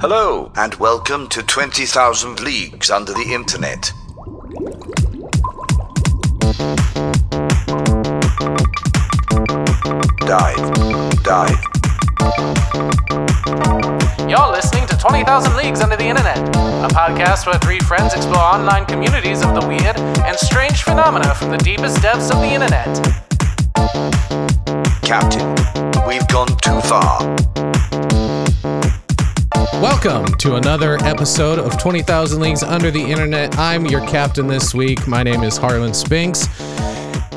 Hello, and welcome to 20,000 Leagues Under the Internet. Dive, dive, You're listening to 20,000 Leagues Under the Internet, a podcast where three friends explore online communities of the weird and strange phenomena from the deepest depths of the internet. Captain. We've gone too far. Welcome to another episode of 20,000 Leagues Under the Internet. I'm your captain this week. My name is Harlan Spinks.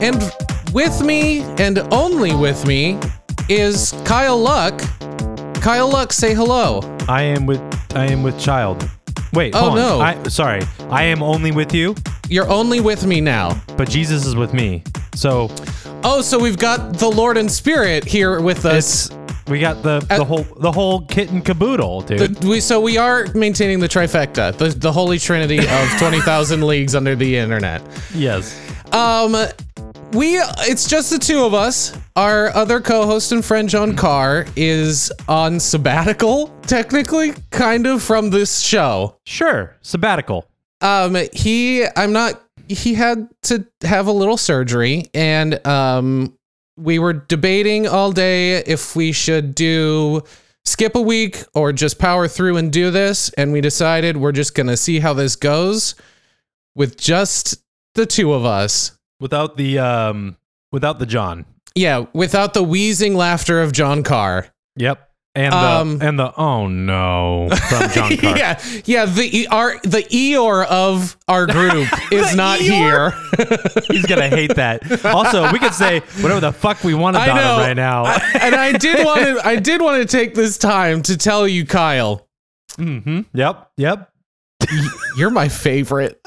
And with me, and only with me, is Kyle Luck. Kyle Luck, say hello. I am with I am with child. Wait, Oh, no. I, sorry, I am only with you, You're only with me now. but Jesus is with me. So Oh, so we've got the Lord and Spirit here with us. it's we got the the whole the whole kit and caboodle, dude. The- we, so we are maintaining the trifecta, the, the holy trinity of 20,000 Leagues Under the Internet. yes. Um, we it's just the two of us. Our other co-host and friend John Carr is on sabbatical, technically, kind of from this show. Sure. Sabbatical. Um, he I'm not he had to have a little surgery and um we were debating all day if we should do skip a week or just power through and do this and we decided we're just going to see how this goes with just the two of us. Without the um without the John. Yeah, without the wheezing laughter of John Carr. Yep. And the Um, and the oh no from John Carr. yeah, yeah. The our the Eeyore of our group is not here. He's gonna hate that. Also, we could say whatever the fuck we want about him right now. I- and I did want to. I did want to take this time to tell you, Kyle, mm-hmm. Yep. Yep. you're my favorite.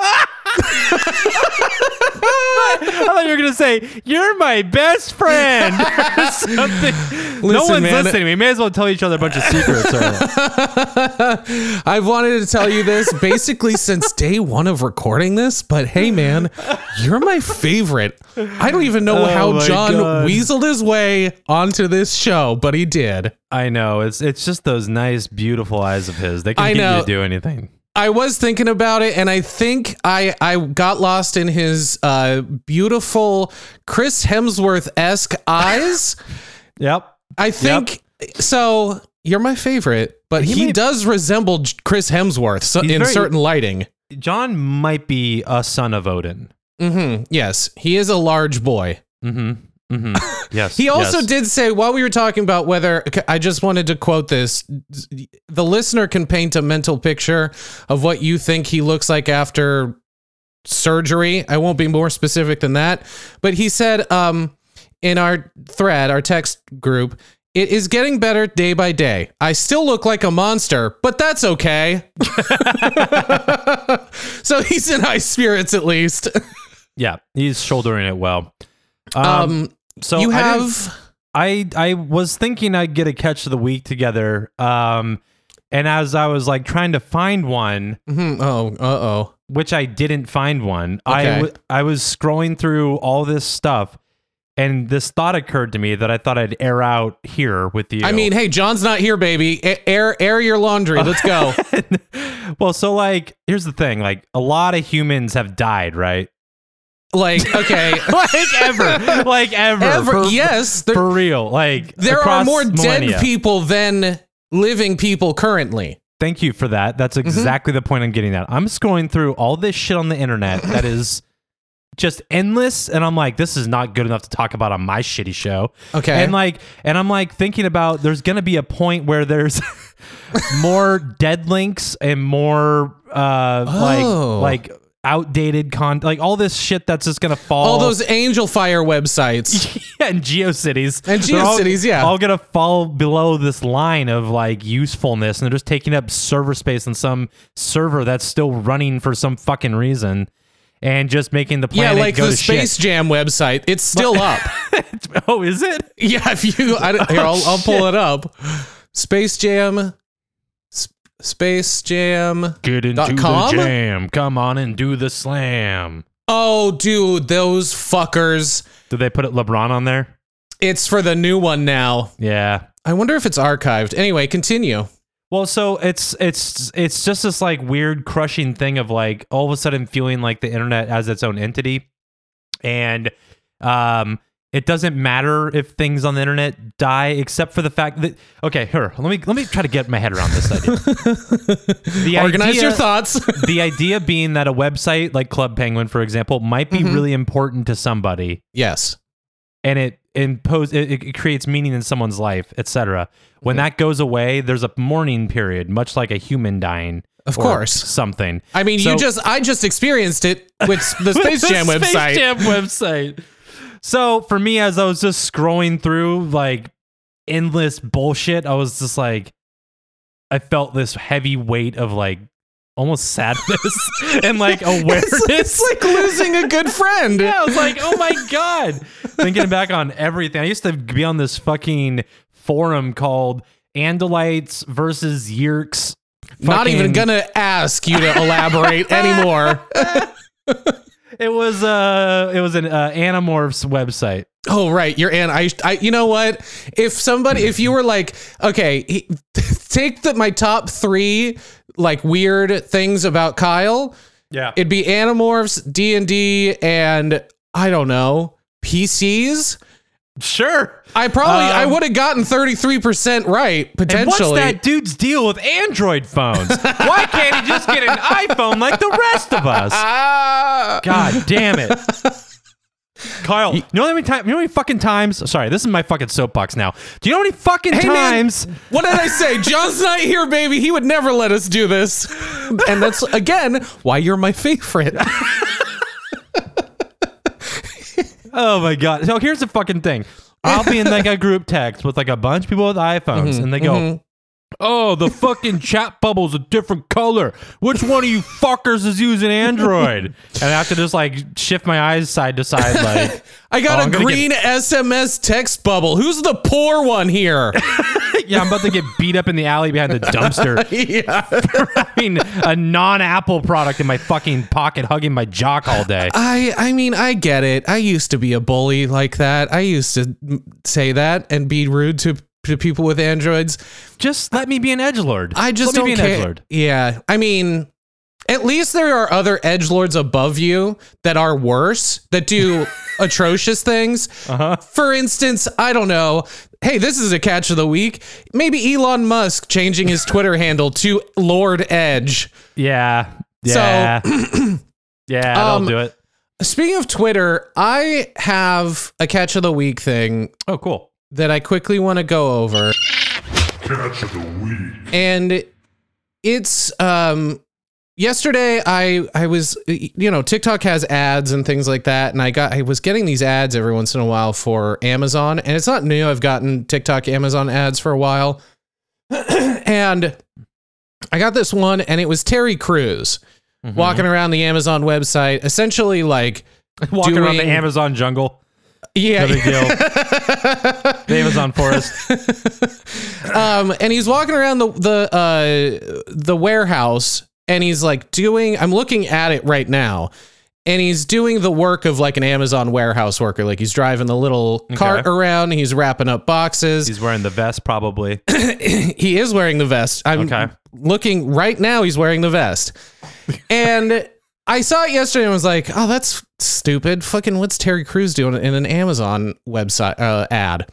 I thought you were gonna say you're my best friend or something. no one's man. listening. We may as well tell each other a bunch of secrets. I've wanted to tell you this basically since day one of recording this. But hey, man, you're my favorite. I don't even know Oh how John God. weaseled his way onto this show, but he did. I know it's it's just those nice, beautiful eyes of his. They can I get know. you to do anything. I was thinking about it, and I think I I got lost in his uh, beautiful Chris Hemsworth esque eyes. Yep. I think so. You're my favorite, but He he, does resemble Chris Hemsworth so, in very- certain lighting. John might be a son of Odin. hmm Yes, he is a large boy. Mm-hmm. Mm-hmm. Yes. He also yes. did say while we were talking about whether I just wanted to quote this the listener can paint a mental picture of what you think he looks like after surgery. I won't be more specific than that, but he said um in our thread, our text group, it is getting better day by day. I still look like a monster, but that's okay. so he's in high spirits at least. Yeah, he's shouldering it well. Um, Um, so you I have I I was thinking I'd get a catch of the week together. Um, and as I was like trying to find one, Mhm, oh, uh-oh. which I didn't find one, I Okay. w- I was scrolling through all this stuff, and this thought occurred to me that I thought I'd air out here with you. I mean, hey, John's not here, baby. Air air your laundry. Let's go. well, so like, here's the thing: like, a lot of humans have died, right? Like, okay. like ever, like ever, Ever, for, yes, there, for real. Like, there are more millennia. dead people than living people currently. Thank you for that. That's Mm-hmm. exactly the point I'm getting at. I'm scrolling through all this shit on the internet that is just endless, and I'm like, this is not good enough to talk about on my shitty show. Okay. And like, and I'm like thinking about there's gonna be a point where there's more dead links and more uh Oh. like like outdated con like all this shit that's just gonna fall All those Angelfire websites. yeah, and GeoCities. And They're all- GeoCities, yeah. All gonna fall below this line of like usefulness, and they're just taking up server space on some server that's still running for some fucking reason, and just making the planet yeah, like the Space Jam website. It's still up. oh, is it? yeah, if you, I, don't- here, I'll, I'll pull oh, it up. Space Jam. Space Jam. Get into com? the jam. Come on and do the slam. Oh, dude, those fuckers. Did they put it LeBron on there? It's for the new one now. Yeah. I wonder if it's archived. Anyway, continue. Well, so it's it's it's just this like weird crushing thing of like all of a sudden feeling like the internet as its own entity, and um, it doesn't matter if things on the internet die, except for the fact that okay, here let me let me try to get my head around this idea. the Organize idea- your thoughts. the idea being that a website like Club Penguin, for example, might be Mhm. really important to somebody, yes. and it impose it, it creates meaning in someone's life, etc. When that goes away, there's a mourning period, much like a human dying. Of course. something. I mean, So- you just I just experienced it with the Space Jam website. Space Jam website. So for me, as I was just scrolling through like endless bullshit, I was just like, I felt this heavy weight of like almost sadness and like awareness. It's, it's like losing a good friend. Yeah, I was like, oh my god. Thinking back on everything. I used to be on this fucking forum called Andalites versus Yeerks. Not even gonna ask you to elaborate anymore. It was uh it was an uh, Animorphs website. Oh right, you're in. I, I, you know what? If somebody, if you were like, okay, he, take the my top three like weird things about Kyle. Yeah. It'd be Animorphs, D and D, and I don't know PCs. Sure. I probably I Um, would have gotten thirty three percent right potentially. And what's that dude's deal with Android phones? Why can't he just get an iPhone like the rest of us? God damn it. Kyle, you know how many times? You know how many fucking times? Sorry, this is my fucking soapbox now. Do you know how many fucking Hey, man, times? what did I say? John's not here, baby. He would never let us do this. And that's again why you're my favorite. Oh my god! So here's the fucking thing. I'll be in like a group text with like a bunch of people with iPhones, mm-hmm. and they go, mm-hmm. "Oh, the fucking chat bubble's a different color. Which one of you fuckers is using Android?" and I have to just like shift my eyes side to side, like, I got Oh, a green SMS text bubble. Who's the poor one here? "Yeah, I'm about to get beat up in the alley behind the dumpster." yeah. I mean, a non-Apple product in my fucking pocket, hugging my jock all day. I I mean, I get it. I used to be a bully like that. I used to say that and be rude to to people with androids. Just let me be an edge lord. I just let don't be an care. edgelord. Yeah, I mean, at least there are other edge lords above you that are worse that do atrocious things. Uh-huh. For instance, I don't know. Hey, this is a catch of the week. Maybe Elon Musk changing his Twitter handle to Lord Edge. Yeah, So- yeah, yeah. Um, do it. Speaking of Twitter, I have a catch of the week thing Oh, cool. That I quickly want to go over. Catch of the week. and it's um yesterday i i was you know tiktok has ads and things like that and i got i was getting these ads every once in a while for amazon and it's not new i've gotten tiktok amazon ads for a while and i got this one and it was terry Crews Mm-hmm. walking around the amazon website essentially like Walking around the Amazon jungle. Yeah No big deal. the Amazon forest. um and he's walking around the the uh the warehouse and he's like doing i'm looking at it right now and he's doing the work of like an amazon warehouse worker like he's driving the little cart around he's wrapping up boxes He's wearing the vest, probably. he is wearing the vest i'm Okay. looking right now he's wearing the vest and i saw it yesterday and was like oh that's stupid. Fucking what's terry Crews doing in an amazon website uh, ad?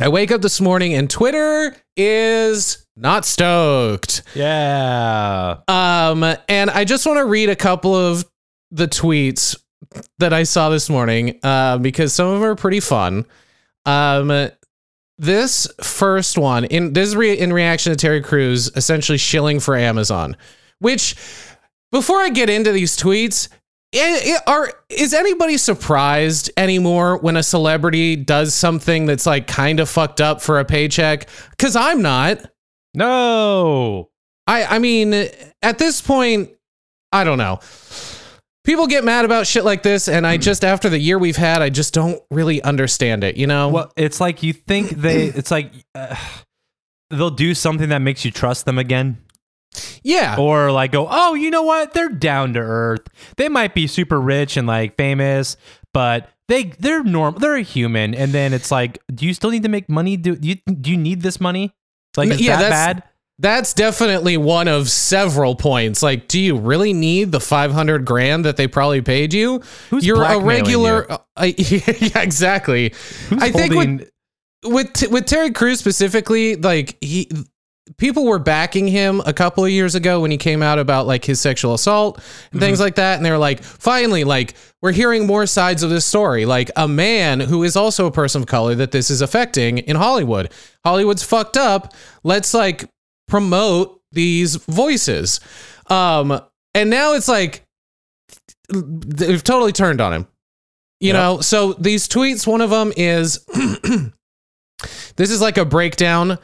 I wake up this morning and twitter is not stoked. Yeah. um and i just want to read a couple of the tweets that i saw this morning uh, because some of them are pretty fun. Um this first one in this is re- in reaction to Terry Crews essentially shilling for Amazon, which before I get into these tweets, are is anybody surprised anymore when a celebrity does something that's like kind of fucked up for a paycheck? Because I'm not. No. I I mean, at this point, I don't know. People get mad about shit like this, and I just after the year we've had, I just don't really understand it. You know? Well, it's like you think they. It's like uh, they'll do something that makes you trust them again, yeah. or like go, oh, you know what? They're down to earth. They might be super rich and like famous, but they they're normal. They're a human. And then it's like, do you still need to make money? Do you do you need this money? Like, is Yeah, that that's- bad? that's definitely one of several points. Like, do you really need the 500 grand that they probably paid you? Who's You're a regular. you? uh, yeah, exactly. Who's I think holding- with with with Terry Crews specifically, like he people were backing him a couple of years ago when he came out about like his sexual assault and Mm-hmm. things like that and they were like finally like we're hearing more sides of this story. Like a man who is also a person of color that this is affecting in Hollywood. Hollywood's fucked up. Let's like promote these voices. Um and now it's like they've totally turned on him. You Yep. know so these tweets one of them is this is like a breakdown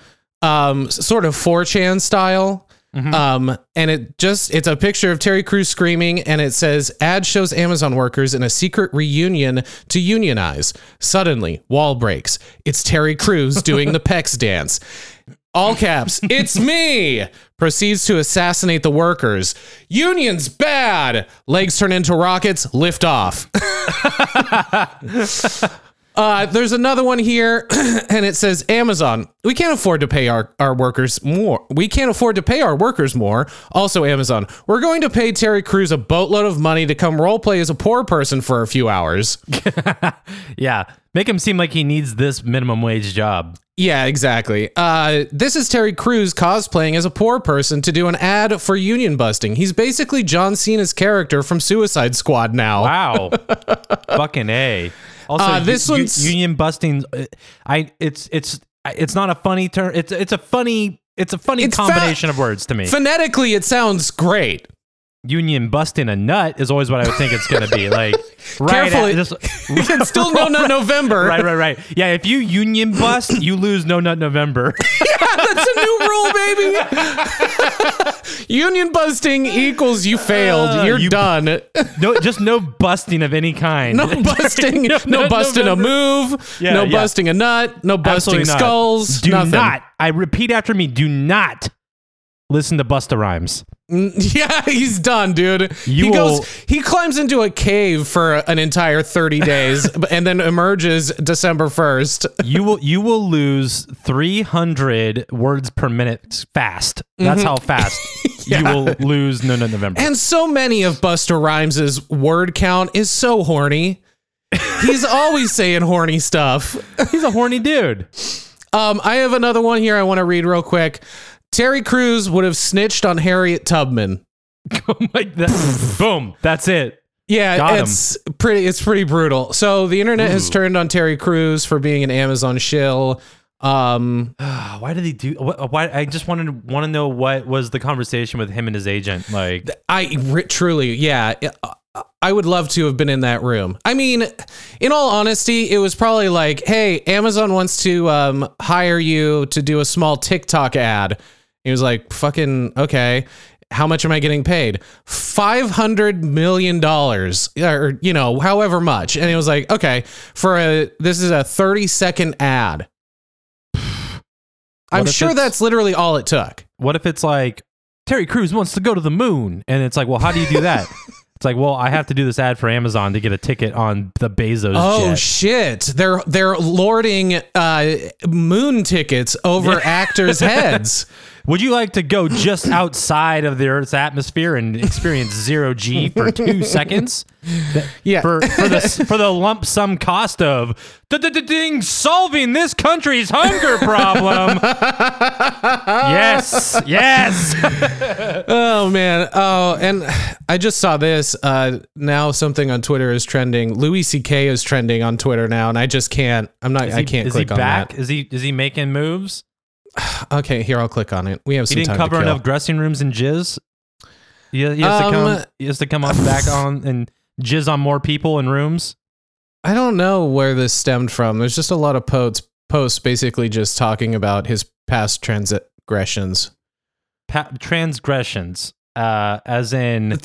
um sort of 4chan style. Um and it just it's a picture of terry Crews screaming and it says ad shows amazon workers in a secret reunion to unionize. Suddenly wall breaks. It's terry Crews doing the pecs dance. All caps it's me proceeds to assassinate the workers. Unions bad. Legs turn into rockets. Lift off Uh, there's another one here, and it says Amazon. We can't afford to pay our, our workers more. We can't afford to pay our workers more. Also, Amazon. We're going to pay Terry Crews a boatload of money to come role play as a poor person for a few hours. yeah, make him seem like he needs this minimum wage job. Yeah, exactly. Uh, this is Terry Crews cosplaying as a poor person to do an ad for union busting. He's basically John Cena's character from Suicide Squad now. Wow, fucking a. Also, Uh, this u- one's- union busting. uh, I it's it's it's not a funny term. It's it's a funny it's a funny It's fa- combination of words to me. Phonetically, it sounds great. Union busting a nut is always what I would think it's gonna be. Like right, Careful, at- It's still no no November. right, right, right. Yeah, if you union bust, you lose no nut November. yeah, That's a new rule, baby. Union busting equals you failed. Uh, You're you- done. no, just no busting of any kind. No busting. No no nut busting a move. Yeah, no yeah. busting a nut. No busting Absolutely not. skulls. Do nothing. not. I repeat after me. Do not listen to Busta Rhymes. Yeah, he's done, dude. You he will- goes. He climbs into a cave for an entire thirty days, and then emerges December first. You will you will lose 300 words per minute fast. That's how fast you will lose no no November. And so many of Busta Rhymes' word count is so horny. He's always saying horny stuff. He's a horny dude. Um, I have another one here I want to read real quick. Terry Crews would have snitched on Harriet Tubman. Oh my that, boom. That's it. Yeah, Got him. it's pretty. It's pretty brutal. So the internet has turned on Terry Crews for being an Amazon shill. Um, Why did he do why I just wanted to want to know what was the conversation with him and his agent like I truly, yeah, I would love to have been in that room. I mean, in all honesty, it was probably like, hey, Amazon wants to um, hire you to do a small TikTok ad. He was like, fucking okay. How much am I getting paid? Five hundred million dollars, or you know, however much. And he was like, okay, for a this is a thirty second ad. I'm sure that's literally all it took. what if it's like Terry Crews wants to go to the moon and it's like well how do you do that it's like well I have to do this ad for Amazon to get a ticket on the Bezos Oh jet shit! They're they're lording uh, moon tickets over actors' heads. Would you like to go just outside of the Earth's atmosphere and experience zero G for two seconds Yeah, for for the for the lump sum cost of ding solving this country's hunger problem yes yes oh man. Oh, and I just saw this. Uh, now something on Twitter is trending. Louis C.K. is trending on Twitter now, and I just can't. I'm not. Is I can't is click he on back is he is he making moves that. Okay, here I'll click on it. We have He some didn't time cover to enough dressing rooms and jizz. He, he has to Um, come. He has to come on back on and jizz on more people in rooms. I don't know where this stemmed from. There's just a lot of posts posts basically just talking about his past transgressions. Pa- transgressions, uh, as in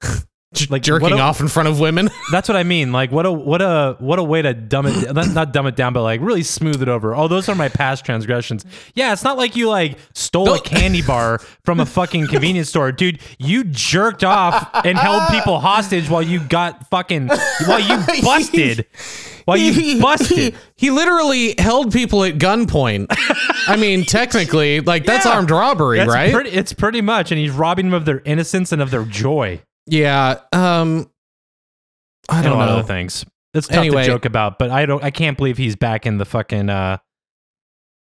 Like, jerking a- off in front of women. that's what I mean. Like what a what a what a way to dumb it not, not dumb it down, but like really smooth it over. Oh, those are my past transgressions. Yeah, it's not like you like stole a Don't- candy bar from a fucking convenience store, dude. You jerked off and held people hostage while you got fucking while you busted. While you busted. He literally held people at gunpoint. I mean, technically, like that's Yeah. armed robbery, That's right? Pretty, it's pretty much, and he's robbing them of their innocence and of their joy. Yeah. Um, I don't a lot of know. other things. It's tough Anyway. to joke about, but I don't. I can't believe he's back in the fucking uh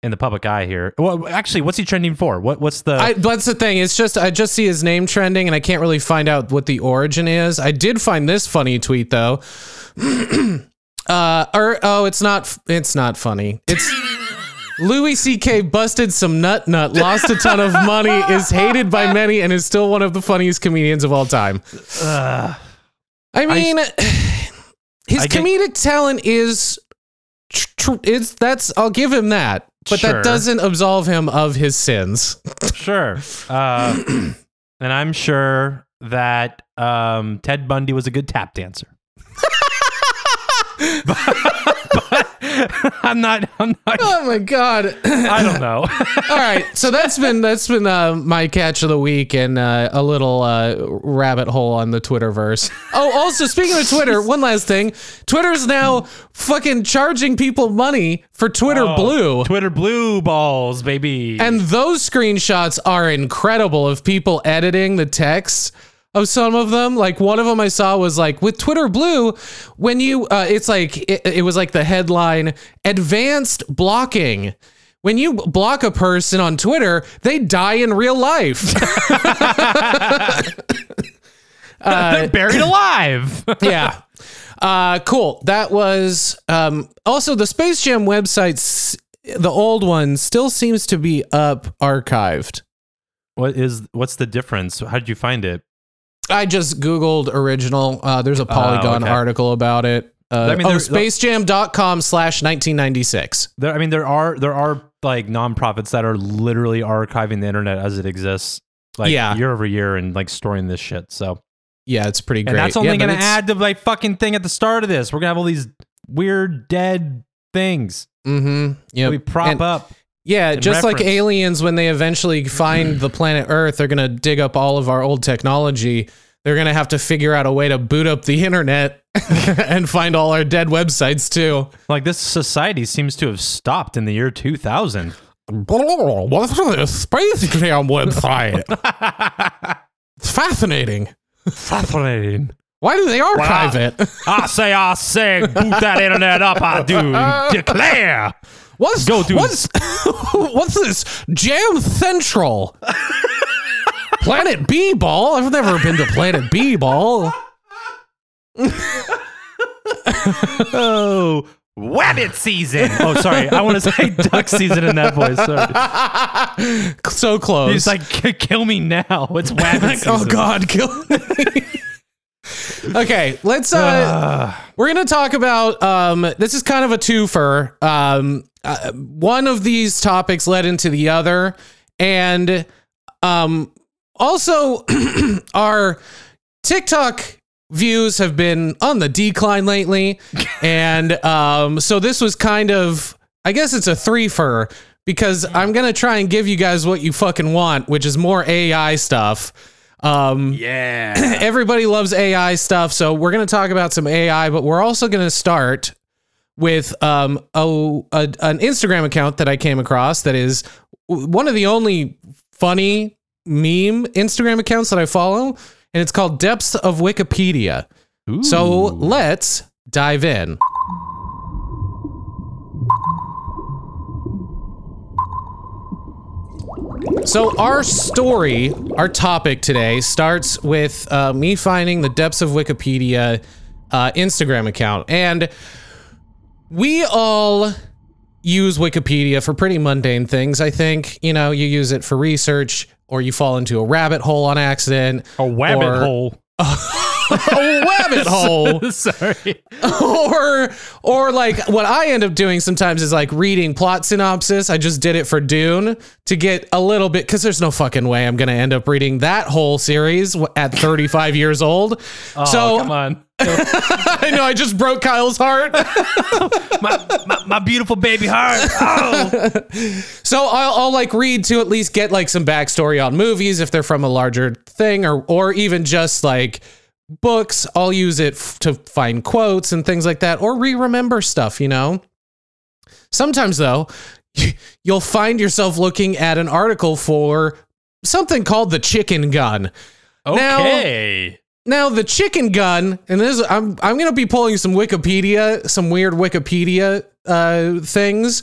in the public eye here. Well, actually, what's he trending for? What what's the? I, that's the thing. It's just I just see his name trending, and I can't really find out what the origin is. I did find this funny tweet though. uh, or oh, it's not. It's not funny. It's Louis C.K. busted some nut nut, lost a ton of money, is hated by many, and is still one of the funniest comedians of all time. uh, I mean, his I get- comedic talent is. Tr- tr- it's that's I'll give him that, but Sure. that doesn't absolve him of his sins. sure. Uh, and I'm sure that um, Ted Bundy was a good tap dancer. I'm not. I'm not. Oh my god. I don't know. All right, so that's been that's been uh, my catch of the week and uh, a little uh, rabbit hole on the Twitterverse. Oh, also speaking of Twitter, one last thing: Twitter's now fucking charging people money for Twitter Blue, Twitter blue balls, baby. and those screenshots are incredible of people editing the text. Of some of them, like one of them I saw was like with Twitter Blue, when you, uh, it's like it, it was like the headline: "Advanced blocking." When you block a person on Twitter, they die in real life. They're buried alive. yeah. Uh, cool. That was um, also the Space Jam website. s- The old one still seems to be up archived. what is? What's the difference? How did you find it? I just Googled original. Uh, there's a Polygon okay. article about it. Uh, I mean, oh, there- spacejam.com slash 1996. There, I mean, there are there are like nonprofits that are literally archiving the internet as it exists, like Yeah. year over year, and like storing this shit. So, Yeah, it's pretty great. and that's only Yeah, but going to it's- add to like fucking thing at the start of this. We're gonna have all these weird dead things Mhm. Yep. we prop And- up. Yeah, just like aliens, when they eventually find the planet Earth, they're going to dig up all of our old technology. They're going to have to figure out a way to boot up the internet and find all our dead websites too. Like this society seems to have stopped in the year 2000. What's this Space Jam website? It's fascinating. Fascinating. Why do they archive Wow. it? I say, I say, boot that internet up. I do declare. What's Go to- what's what's this Jam Central? Planet B Ball. I've never been to Planet B Ball. Oh, wabbit season. Oh, sorry. I want to say duck season in that voice. Sorry. So close. He's like, kill me now. It's wabbit oh, season. oh God, kill me. Okay, let's. uh We're gonna talk about. Um, this is kind of a twofer. Um, uh, one of these topics led into the other, and um, also our TikTok views have been on the decline lately, and um, so this was kind of. I guess it's a threefer because I'm gonna try and give you guys what you fucking want, which is more AI stuff. Um, Yeah. everybody loves AI stuff, so we're going to talk about some AI, but we're also going to start with um a, a an Instagram account that I came across that is one of the only funny meme Instagram accounts that I follow, and it's called Depths of Wikipedia. So let's dive in. So our story, our topic today, starts with uh, me finding the depths of Wikipedia uh, Instagram account, and we all use Wikipedia for pretty mundane things. I think you know you use it for research, or you fall into a rabbit hole on accident, a wabbit or- hole. a rabbit hole. sorry. or or like what I end up doing sometimes is like reading plot synopsis. I just did it for Dune to get a little bit because there's no fucking way I'm gonna end up reading that whole series at 35 years old. Oh, so come on. I know I just broke Kyle's heart. my, my, my beautiful baby heart. Oh. So I'll, I'll like read to at least get like some backstory on movies if they're from a larger thing, or or even just like books. I'll use it f- to find quotes and things like that, or re-remember stuff. You know. Sometimes though, you'll find yourself looking at an article for something called the chicken gun. Now- Okay. Now the chicken gun, and this I'm I'm gonna be pulling some Wikipedia, some weird Wikipedia uh, things,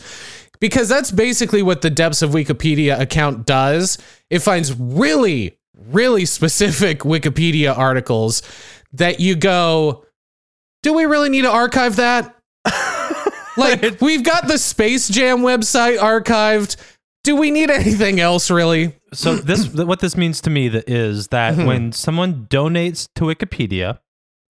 because that's basically what the depths of Wikipedia account does. It finds really, really specific Wikipedia articles that you go, do we really need to archive that? like we've got the Space Jam website archived. Do we need anything else really? So this what this means to me that is that Mhm. when someone donates to Wikipedia,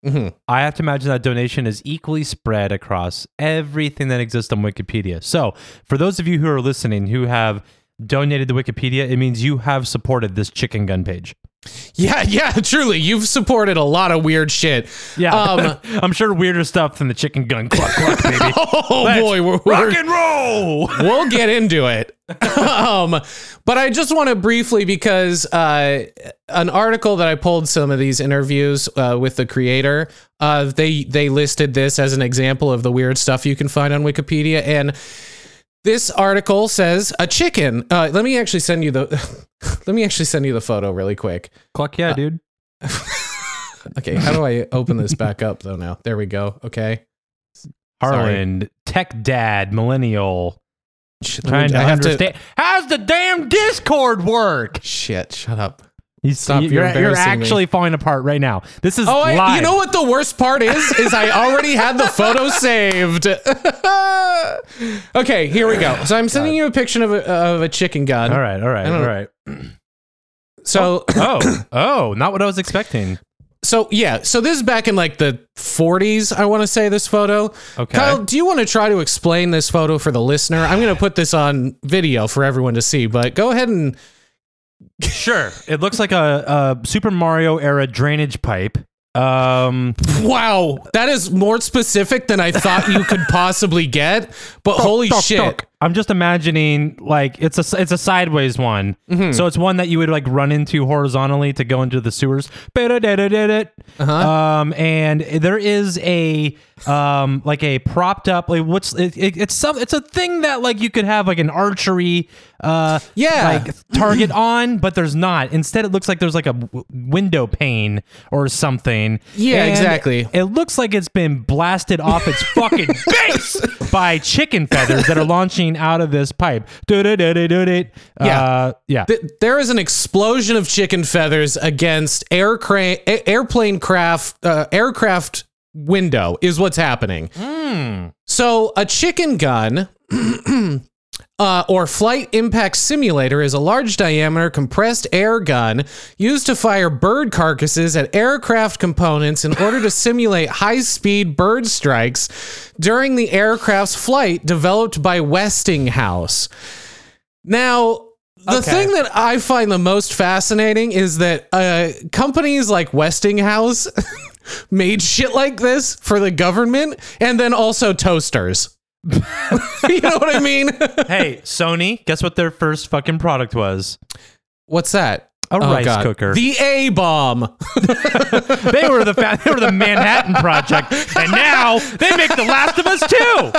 Mhm. I have to imagine that donation is equally spread across everything that exists on Wikipedia. So, for those of you who are listening who have donated to Wikipedia, it means you have supported this chicken gun page. Yeah, yeah, truly. You've supported a lot of weird shit. Yeah, Um, I'm sure weirder stuff than the chicken gun cluck cluck, baby. Oh Let's boy, we're, Rock and roll. we'll get into it. um, but I just want to briefly because uh, an article that I pulled some of these interviews uh, with the creator, uh, they they listed this as an example of the weird stuff you can find on Wikipedia, and this article says a chicken. Uh, let me actually send you the. let me actually send you the photo really quick. Cluck yeah, dude. Okay, how do I open this back up though? Now there we go. Okay. Harlan, tech dad, millennial, trying me- to I have to- understand. How's the damn Discord work? Shit, shut up. You Stop, You're, you're you're embarrassing me. actually falling apart right now. This is Oh, I, you know what the worst part is? Is I already had the photo saved. okay, here we go. So I'm sending you a picture of a, of a chicken gun. All right, all right, all right. So, Oh, oh, oh, not what I was expecting. so yeah. So this is back in like the 40s. I want to say this photo. Okay. Kyle, do you want to try to explain this photo for the listener? I'm going to put this on video for everyone to see, but go ahead and Sure. It looks like a, a Super Mario era drainage pipe. Um, wow, that is more specific than I thought you could possibly get. But holy shit. I'm just imagining like it's a it's a sideways one, Mm-hmm. so it's one that you would like run into horizontally to go into the sewers. Uh-huh. Um, and there is a um like a propped up like what's it, it, it's some it's a thing that like you could have like an archery uh Yeah. like target on, but there's not. Instead, it looks like there's like a w- window pane or something. Yeah, And exactly. It looks like it's been blasted off its fucking base by chicken feathers that are launching out of this pipe. Yeah. Uh, yeah. Th- there is an explosion of chicken feathers against air cra- a- airplane craft uh, aircraft window is what's happening. So a chicken gun uh, or flight impact simulator is a large diameter compressed air gun used to fire bird carcasses at aircraft components in order to simulate high speed bird strikes during the aircraft's flight developed by Westinghouse. Now, the Okay. thing that I find the most fascinating is that uh, companies like Westinghouse made shit like this for the government and then also toasters. you know what I mean? hey, Sony, guess what their first fucking product was? What's that? A rice cooker. The A bomb. They were the fa- they were the Manhattan Project, and now they make The Last of Us too.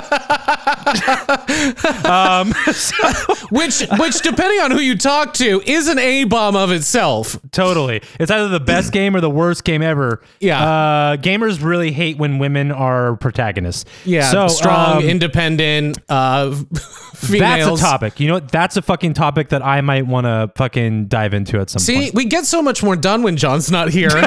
um, so- which which depending on who you talk to is an A bomb of itself. totally, it's either the best game or the worst game ever. Yeah. uh, gamers really hate when women are protagonists. Yeah, so strong, um, independent uh That's a topic. You know what? That's a fucking topic that I might want to fucking dive into at some See, point. we get so much more done when John's not here.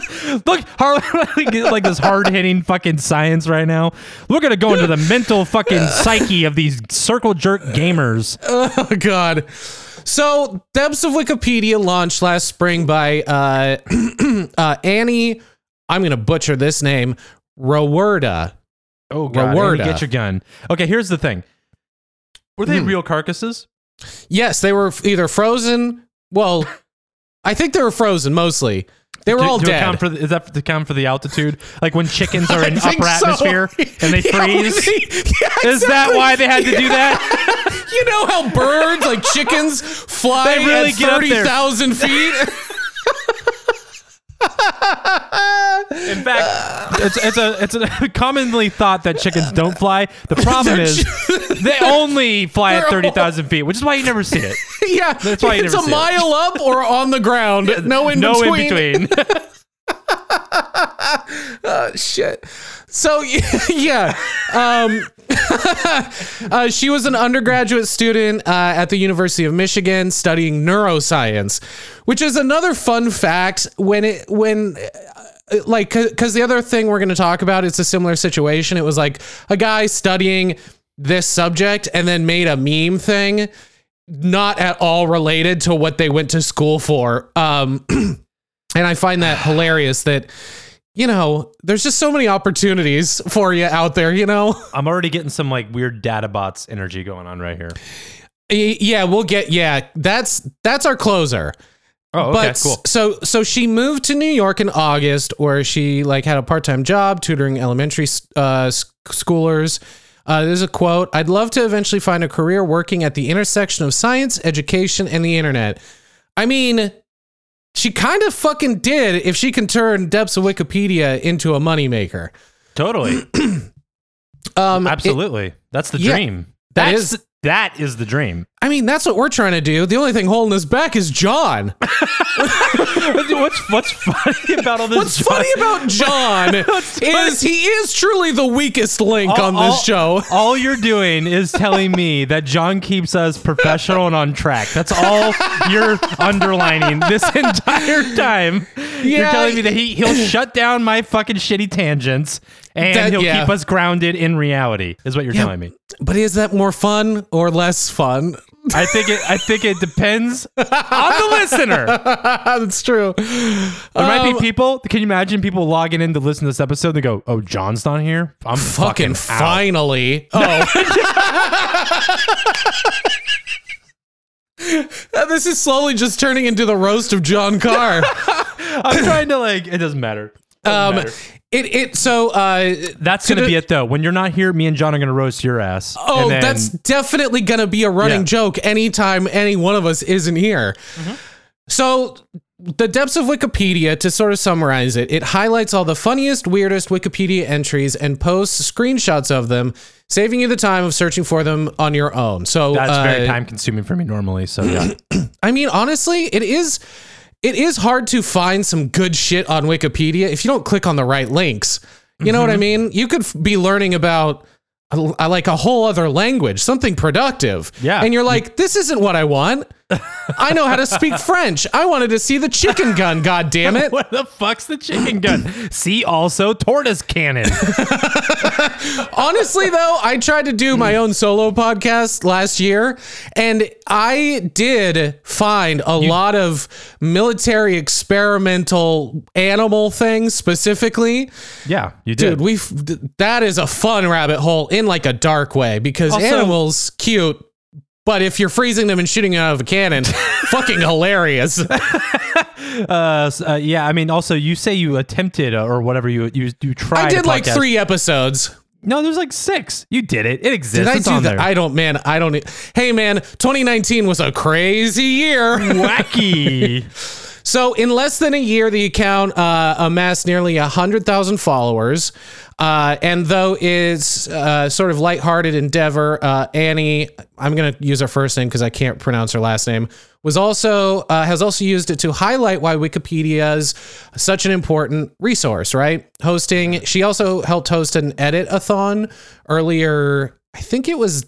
Look, Harlan, like this hard hitting fucking science right now. We're gonna go into the mental fucking psyche of these circle jerk gamers. Oh God. So depths of Wikipedia launched last spring by uh, uh, Annie. I'm gonna butcher this name. Rauwerda. Oh god, Rauwerda. Andy, get your gun. Okay, here's the thing. Were they real carcasses? Yes, they were either frozen. Well, I think they were frozen mostly. They were To- all to dead. for the, is that to account for the altitude? Like when chickens are in upper so. atmosphere and they Yeah, freeze? they- yeah, Is that why they had to do that? You know how birds, like chickens, fly really at get up there. thirty thousand feet. In fact, it's, it's a it's a commonly thought that chickens don't fly. The problem is they only fly at thirty thousand feet, which is why you never see it. yeah, That's why you it's never a see it. mile up or on the ground. No in no between. in between. shit. So yeah, um, uh, she was an undergraduate student uh, at the University of Michigan studying neuroscience, which is another fun fact. When it when uh, like because the other thing we're going to talk about it's a similar situation. It was like a guy studying this subject and then made a meme thing, not at all related to what they went to school for. Um, and I find that hilarious that you know there's just so many opportunities for you out there you know I'm already getting some like weird data bots energy going on right here. Yeah we'll get yeah that's that's our closer Oh, okay, but cool. so so she moved to New York in August where she like had a part-time job tutoring elementary uh, schoolers uh, there's a quote I'd love to eventually find a career working at the intersection of science education and the internet I mean she kind of fucking did if she can turn depths of Wikipedia into a moneymaker Totally, um it- absolutely. That's the yeah, dream. that That's is- that is the dream. I mean, that's what we're trying to do. The only thing holding us back is John. what's what's funny about all this? What's John- funny about John is he is truly the weakest link on this all, show. All you're doing is telling me that John keeps us professional and on track. That's all you're underlining this entire time. you're telling me that he he'll shut down my fucking shitty tangents and That- he'll yeah. keep us grounded in reality. Is what you're telling me. But is that more fun or less fun? I think it. I think it depends on the listener. that's true. There might Um, be people. Can you imagine people logging in to listen to this episode? and They go, "Oh, John's not here. I'm Fucking fucking, out." finally. Oh. this is slowly just turning into the roast of John Carr. I'm trying to like. It doesn't matter. Doesn't Um, matter. it it so uh That's gonna the- be it though. When you're not here, me and John are gonna roast your ass. Oh, then- that's definitely going to be a running Yeah. joke anytime any one of us isn't here. Mm-hmm. So, the depths of Wikipedia, to sort of summarize it, it highlights all the funniest, weirdest Wikipedia entries and posts screenshots of them, saving you the time of searching for them on your own. So, that's very uh, time consuming for me normally. So yeah, I mean, honestly, it is. It is hard to find some good shit on Wikipedia if you don't click on the right links. You know what Mm-hmm. I mean? You could be learning about a- like a whole other language, something productive. Yeah. And you're like, this isn't what I want. I know how to speak French. I wanted to see the chicken gun, god damn it. what the fuck's the chicken gun? See also tortoise cannon. Honestly, though, I tried to do my own solo podcast last year, and I did find a lot of military experimental animal things specifically. yeah, you did. Dude, we that is a fun rabbit hole in like a dark way because Also- animals cute, but if you're freezing them and shooting them out of a cannon, fucking hilarious. uh, uh, yeah, I mean, also you say you attempted uh, or whatever you you you tried. I did like podcast. three episodes. No, there's like six. You did it. It exists. Did I it's do on that? there. I don't, man. I don't. Hey, man. 2019 was a crazy year. Wacky. So, in less than a year, the account uh, amassed nearly 100,000 followers. Uh, and though it's uh, sort of lighthearted endeavor, uh, Annie, I'm going to use her first name because I can't pronounce her last name, was also uh, has also used it to highlight why Wikipedia is such an important resource. Right, hosting. She also helped host an edit-a-thon earlier. I think it was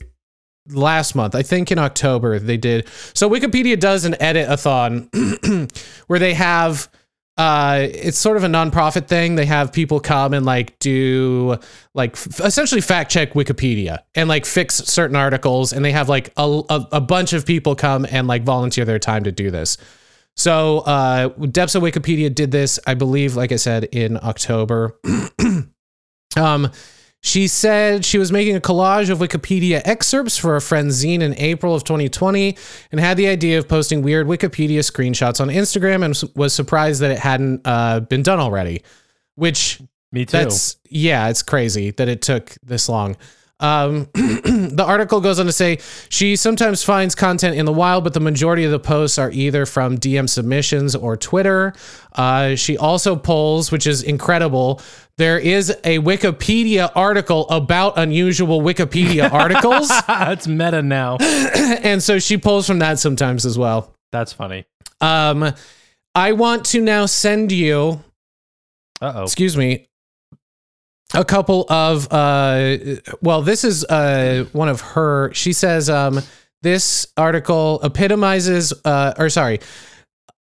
last month. I think in October they did. So Wikipedia does an edit-a-thon where they have uh it's sort of a nonprofit thing they have people come and like do like f- essentially fact check wikipedia and like fix certain articles and they have like a, a, a bunch of people come and like volunteer their time to do this so uh depths of wikipedia did this i believe like i said in october um she said she was making a collage of Wikipedia excerpts for a friend's zine in April of 2020 and had the idea of posting weird Wikipedia screenshots on Instagram and was surprised that it hadn't uh, been done already. Which Me too. that's, yeah, it's crazy that it took this long. Um, the article goes on to say she sometimes finds content in the wild, but the majority of the posts are either from DM submissions or Twitter. Uh, she also polls, which is incredible. There is a Wikipedia article about unusual Wikipedia articles. That's meta now. and so she pulls from that sometimes as well. That's funny. Um, I want to now send you, Uh oh. excuse me, a couple of uh well, this is uh one of her. She says um this article epitomizes uh or sorry,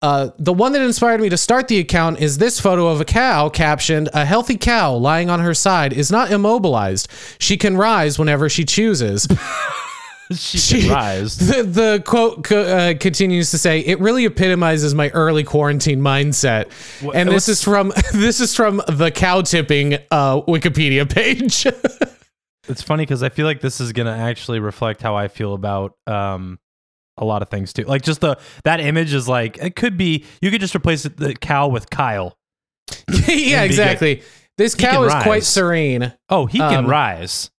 uh, the one that inspired me to start the account is this photo of a cow captioned, A healthy cow lying on her side is not immobilized. She can rise whenever she chooses. She, She- rise. The, the quote co- uh, continues to say, "It really epitomizes my early quarantine mindset." and this is from this is from the cow tipping uh, Wikipedia page. It's funny because I feel like this is gonna actually reflect how I feel about um a lot of things too. Like just the that image is like it could be you could just replace the cow with Kyle. yeah, good. exactly. This He cow can is quite serene. Oh, he can Um, rise.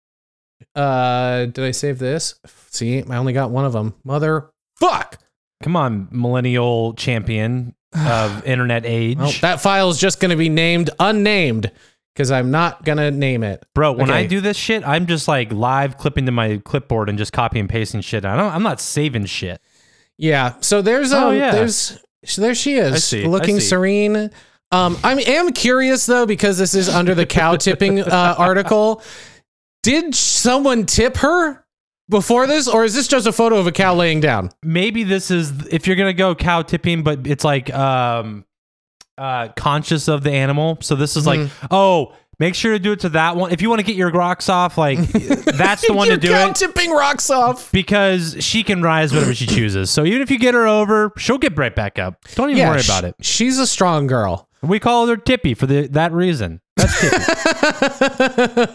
Uh, did I save this? See, I only got one of them. Mother fuck. Come on, millennial champion of internet age, Well, that file is just going to be named unnamed because I'm not going to name it. bro. When I do this shit, I'm just like live clipping to my clipboard and just copy and pasting shit. I don't. I'm not saving shit. Yeah. So there's um Oh, yeah. there's there she is see, looking serene. Um I am curious though because this is under the cow tipping uh, article. Did someone tip her before this or is this just a photo of a cow laying down? maybe this is if you're gonna go cow tipping, but it's like um uh conscious of the animal. So this is like, Mm-hmm. oh, make sure to do it to that one. If you want to get your rocks off, like that's the one to do cow it. tipping rocks off. Because she can rise whatever she chooses. So even if you get her over, she'll get right back up. Don't even worry sh- about it. She's a strong girl. We call her Tippy for the that reason. That's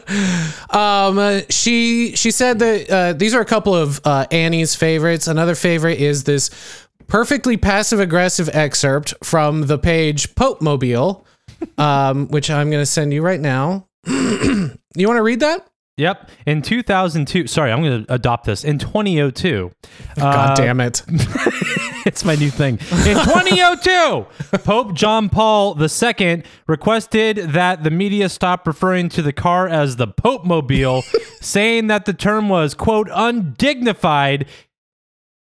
um, uh, she she said that uh, these are a couple of uh, Annie's favorites. Another favorite is this perfectly passive aggressive excerpt from the page Pope Mobile, um, which I'm going to send you right now. you want to read that? Yep. In 2002, sorry, I'm going to adopt this. In 2002, God uh, damn it! it's my new thing. In 2002, Pope John Paul II requested that the media stop referring to the car as the Pope Mobile, saying that the term was, quote, undignified.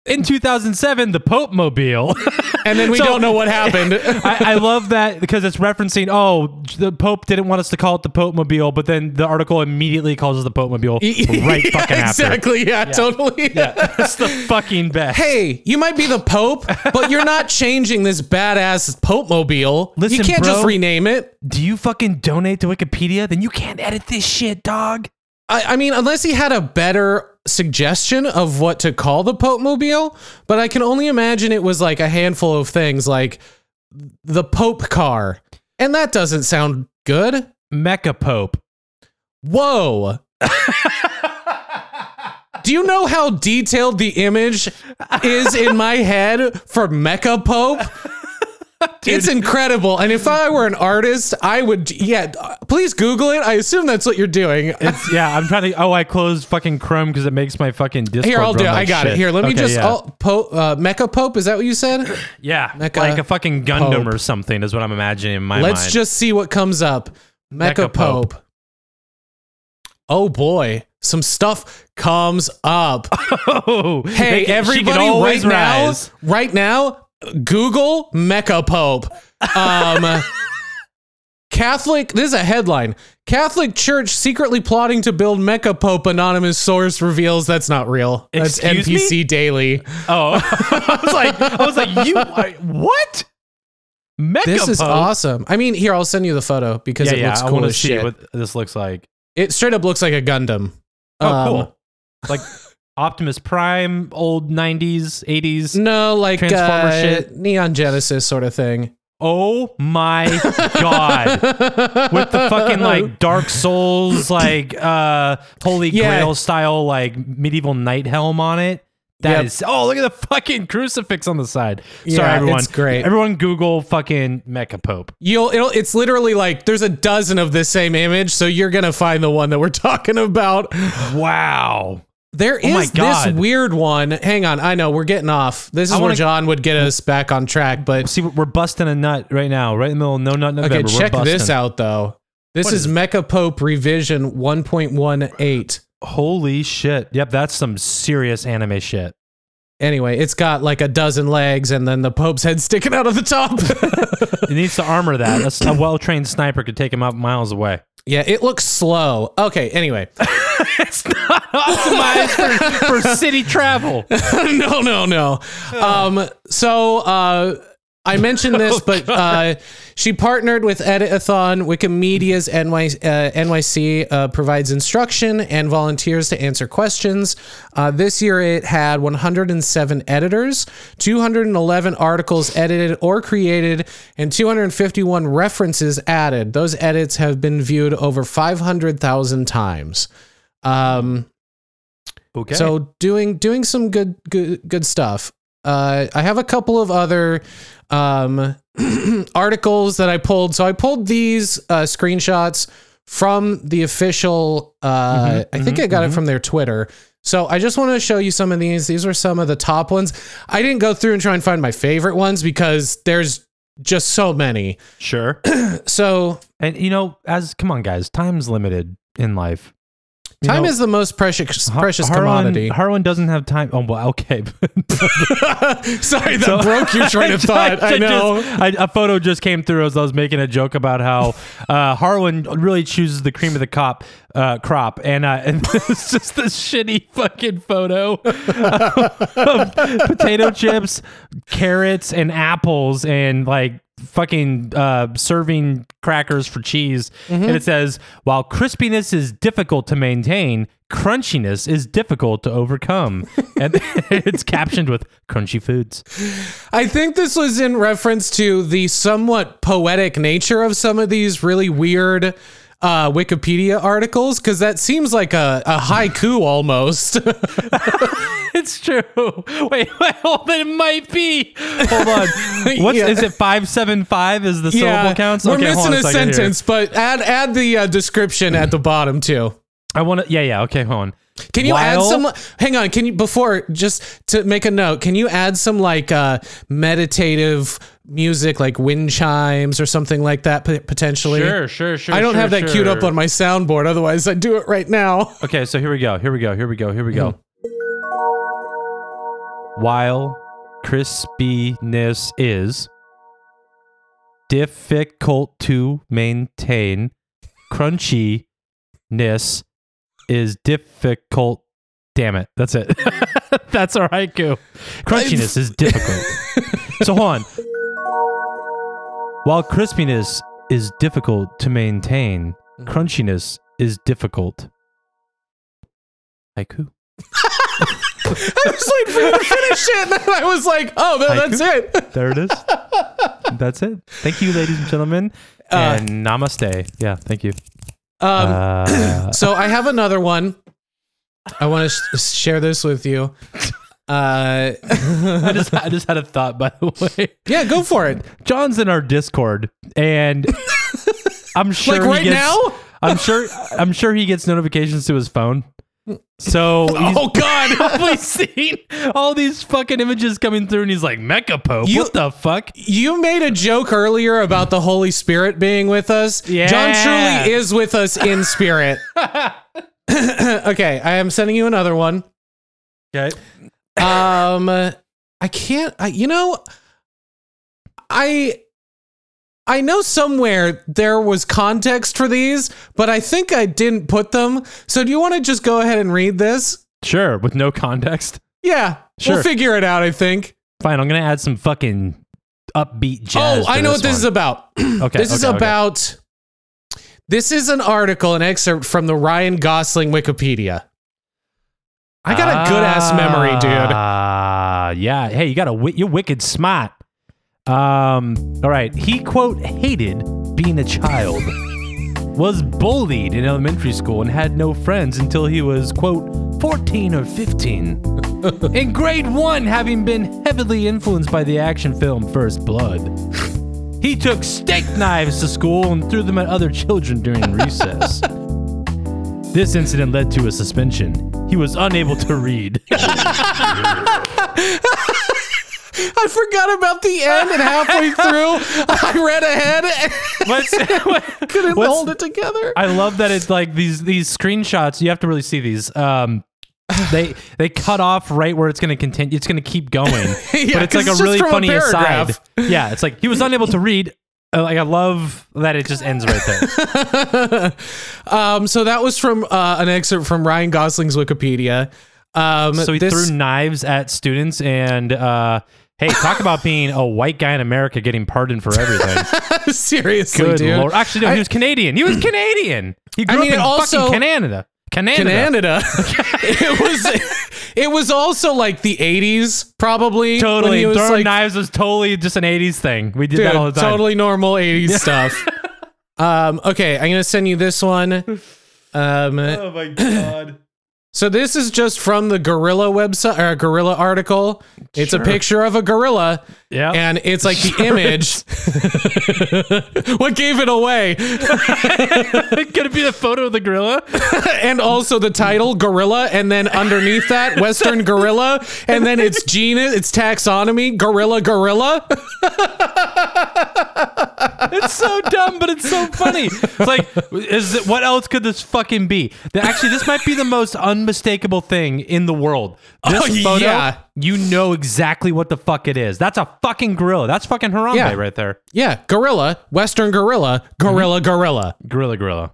In 2007, the Pope Mobile. And then we So- don't know what happened. I, I love that because it's referencing, oh, the Pope didn't want us to call it the Pope Mobile, but then the article immediately calls it the Pope Mobile right Yeah, fucking after. exactly. Yeah, totally. Yeah. That's the fucking best. Hey, you might be the Pope, but you're not changing this badass Pope Mobile. Listen, you can't just rename it. do you fucking donate to Wikipedia? Then you can't edit this shit, dog. I, I mean, unless he had a better suggestion of what to call the Pope Mobile, but I can only imagine it was like a handful of things like the Pope car. And that doesn't sound good. Mecha Pope. Whoa. Do you know how detailed the image is in my head for Mecha Pope? It's incredible. And if I were an artist, I would, yeah, please Google it. I assume that's what you're doing. It's yeah. I'm trying to. Oh, I closed fucking Chrome because it makes my fucking Discord. Here, I'll do it. run I like got it. Here, let me Okay, just, yeah. oh, po- uh, Mecha Pope, is that what you said? yeah, Mecha like a fucking Gundam Pope. or something is what I'm imagining in my Let's mind. just see what comes up. Mecha, Mecha Pope. Pope. Oh boy, some stuff comes up. oh, Hey, everybody, right rise. now, right now, Google Mecha Pope. Um, Catholic. This is a headline. Catholic Church secretly plotting to build Mecha Pope. Anonymous source reveals that's not real. That's Excuse me? NPC Daily. Oh, I was like, I was like, you I- what? Mecha This is awesome. I mean, here I'll send you the photo because Yeah, it yeah. looks I cool as see shit. what this looks like. it straight up looks like a Gundam. Oh, Um, cool. Like Optimus Prime, old '90s, '80s. No, like Transformer uh, shit? Neon Genesis sort of thing. Oh my god! With the fucking like Dark Souls, like uh Holy Yeah. Grail style, like medieval knight helm on it. That Yep. is- oh, look at the fucking crucifix on the side. Sorry, Yeah, everyone. it's great. Everyone, Google fucking Mecha Pope. You'll it'll it's literally like there's a dozen of this same image, so you're gonna find the one that we're talking about. Wow. There Oh is this weird one. Hang on, I know we're getting off. This is where John would get us back on track, but See, we're busting a nut right now, right in the middle of no nut November. okay, check this out though. This What is, is Mecha Pope revision 1.18. Holy shit. Yep, that's some serious anime shit. Anyway, it's got like a dozen legs and then the Pope's head sticking out of the top. It needs to armor that. A well trained sniper could take him out miles away. Yeah, it looks slow. Okay, anyway. it's not optimized for, for city travel. no, no, no. Um, so uh, I mentioned this, but uh, she partnered with Editathon. Wikimedia's NY, uh, NYC uh, provides instruction and volunteers to answer questions. Uh, this year, it had 107 editors, 211 articles edited or created, and 251 references added. Those edits have been viewed over 500,000 times. Um, Okay. so doing doing some good good good stuff. Uh, I have a couple of other um, articles that I pulled. So I pulled these uh, screenshots from the official. Uh, I think I got it from their Twitter. So I just want to show you some of these. These were some of the top ones. I didn't go through and try and find my favorite ones because there's just so many. sure. So And you know, as come on, guys, time's limited in life. Time know, is the most precious Har- precious Harlan- commodity. Harlan doesn't have time. Oh, well, okay. Sorry, that So- broke your train of thought. I, just- know. I, a photo just came through as I was making a joke about how uh, Harlan really chooses the cream of the cop uh, crop, and uh, and it's just this shitty fucking photo of potato chips, carrots, and apples, and like fucking uh, serving crackers for cheese. And it says, while crispiness is difficult to maintain, crunchiness is difficult to overcome. and it's captioned with crunchy foods. I think this was in reference to the somewhat poetic nature of some of these really weird uh, Wikipedia articles, because that seems like a, a haiku almost. It's true. Wait, wait, hold on. It might be. Hold on. What's Yeah. is it? Five seven five is the syllable counts. we're okay, missing on a, second here. sentence, but add add the uh, description at the bottom too. I want to. Yeah, yeah. Okay, hold on. Can you add some? Hang on. Can you before just to make a note? Can you add some like uh, meditative music, like wind chimes or something like that potentially? Sure, sure, sure. I don't sure, have that sure. queued up on my soundboard. Otherwise, I'd do it right now. Okay, so here we go. Here we go. Here we go. Here we go. Mm-hmm. While crispiness is difficult to maintain, crunchiness is difficult. Damn it. That's it. That's our haiku. Crunchiness is difficult. so hold on. While crispiness is difficult to maintain, crunchiness is difficult. Haiku. I was waiting for you to finish it, and then I was like, "Oh, no, that's it." There it is. That's it. Thank you, ladies and gentlemen. Uh, and namaste. Yeah, thank you. Um, Uh, so I have another one. I want to sh- share this with you. Uh, I just I just had a thought by the way. yeah, go for it. John's in our Discord and I'm sure Like he right gets- now? I'm sure I'm sure he gets notifications to his phone. So Oh God! probably seen all these fucking images coming through and he's like, Mecha Pope, You- what the fuck? You made a joke earlier about the Holy Spirit being with us. Yeah. John truly is with us in spirit. okay, I am sending you another one. Okay. Um, I can't. I, you know, I. I know somewhere there was context for these, but I think I didn't put them. So do you want to just go ahead and read this? Sure, with no context. Yeah, Sure. we'll figure it out. I think. Fine, I'm gonna add some fucking upbeat jazz. oh, I know what this is about. Okay, this is okay, okay. about. This is an article, an excerpt from the Ryan Gosling Wikipedia. I got a good ass memory, dude. Ah, yeah. Hey, you got a you're wicked smart. Um, all right. He quote hated being a child, was bullied in elementary school, and had no friends until he was quote 14 or 15. In grade 1, having been heavily influenced by the action film First Blood. He took steak knives to school and threw them at other children during recess. This incident led to a suspension. He was unable to read. I forgot about the end, and halfway through, I read ahead and What's, couldn't what's- hold it together. I love that it's like these these screenshots. You have to really see these. Um, they they cut off right where it's going to continue. It's going to keep going, Yeah, but it's like a it's just really from a funny aside. Yeah, it's like he was unable to read. Uh, like I love that it just ends right there. Um, so that was from uh, an excerpt from Ryan Gosling's Wikipedia. Um, So he this, threw knives at students and. Uh, Hey, talk about being a white guy in America getting pardoned for everything. seriously, Good dude. lord! Actually, no, he was Canadian. He was Canadian. He grew mean, up in also- fucking Canada. Canada. Canada. it was it was also like the 80s probably when Totally. was Throwing like knives was totally just an 80s thing. We did dude, that all the time. totally normal 80s stuff. um okay, I'm going to send you this one. Um Oh my god. So this is just from the Gorilla website or Gorilla article. It's a picture of a gorilla Yeah. and it's like the image what gave it away Could it be the photo of the gorilla? and also the title gorilla and then underneath that western gorilla and then its genus its taxonomy gorilla gorilla It's so dumb, but it's so funny. It's like, is it, what else could this fucking be? Actually, this might be the most unmistakable thing in the world. This Oh, photo, yeah. you know exactly what the fuck it is. That's a fucking gorilla. That's fucking Harambe Yeah. right there. yeah gorilla western gorilla gorilla gorilla Gorilla, gorilla.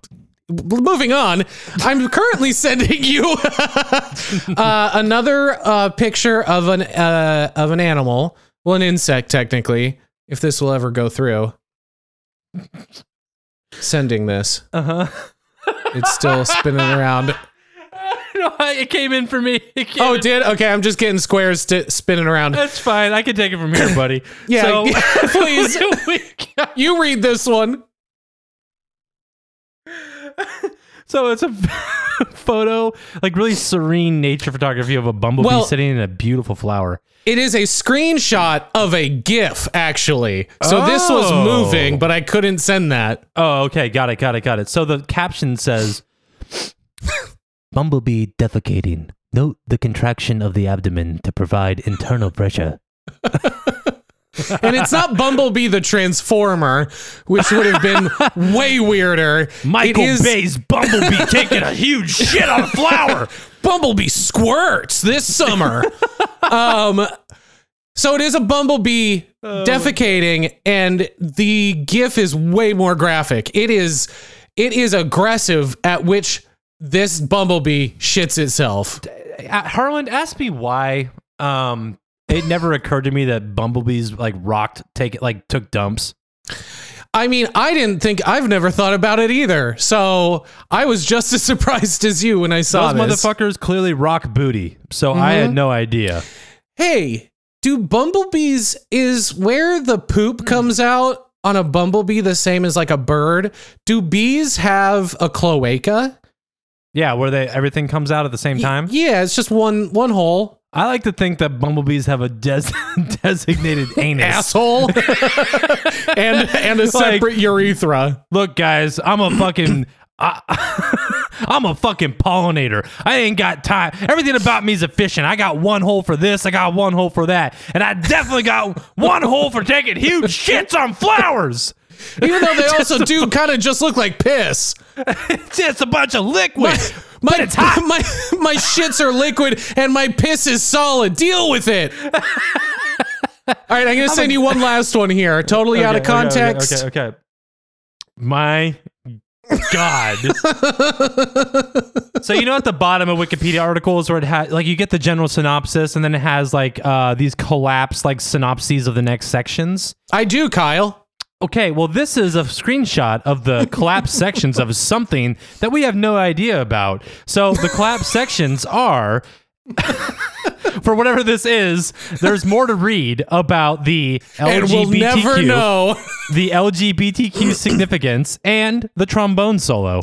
moving on i'm currently sending you uh, another uh, picture of an uh, of an animal well an insect technically if this will ever go through sending this Uh huh. it's still spinning around no, it came in for me. Oh it did okay i'm just getting squares st- spinning around That's fine. I can take it from here, buddy. Yeah, So, yeah, please. what do we got? you read this one So it's a photo, like really serene nature photography of a bumblebee Well- sitting in a beautiful flower. It is a screenshot of a GIF, actually. So this was Oh. moving, but I couldn't send that. Oh, okay. Got it. Got it. Got it. So the caption says Bumblebee defecating. Note the contraction of the abdomen to provide internal pressure. And it's not Bumblebee the Transformer, which would have been way weirder. Michael it is Bay's Bumblebee taking a huge shit on a flower. Bumblebee squirts this summer. um, so it is a Bumblebee defecating, and the GIF is way more graphic. It is, it is aggressive at which this Bumblebee shits itself. Uh, Harlan, ask me why. Um, it never occurred to me that bumblebees like rocked, take it like took dumps. I mean, I didn't think I've never thought about it either. So I was just as surprised as you when I saw Those this. motherfuckers clearly rock booty, so I had no idea. hey, do bumblebees is where the poop comes out on a bumblebee the same as like a bird? Do bees have a cloaca? Yeah, where they everything comes out at the same time. Yeah, it's just one one hole. I like to think that bumblebees have a des- designated anus. Asshole. and and a separate urethra. Look, guys, I'm a fucking. I, I'm a fucking pollinator. I ain't got time. Everything about me is efficient. I got one hole for this. I got one hole for that, and I definitely got one hole for taking huge shits on flowers. Even though they also do kind of just look like piss. It's just a bunch of liquid. My, but it's hot. my my shits are liquid and my piss is solid. Deal with it. All right, I'm gonna send you one last one here. Totally out of Okay, okay, okay, context. Okay, okay. My God. so you know at the bottom of Wikipedia articles where it has like you get the general synopsis and then it has like uh these collapsed like synopses of the next sections. I do, Kyle. Okay, well this is a screenshot of the collapsed sections of something that we have no idea about. So the collapsed sections are for whatever this is, there's more to read about the LGBTQ And we'll never know. the LGBTQ significance and the trombone solo.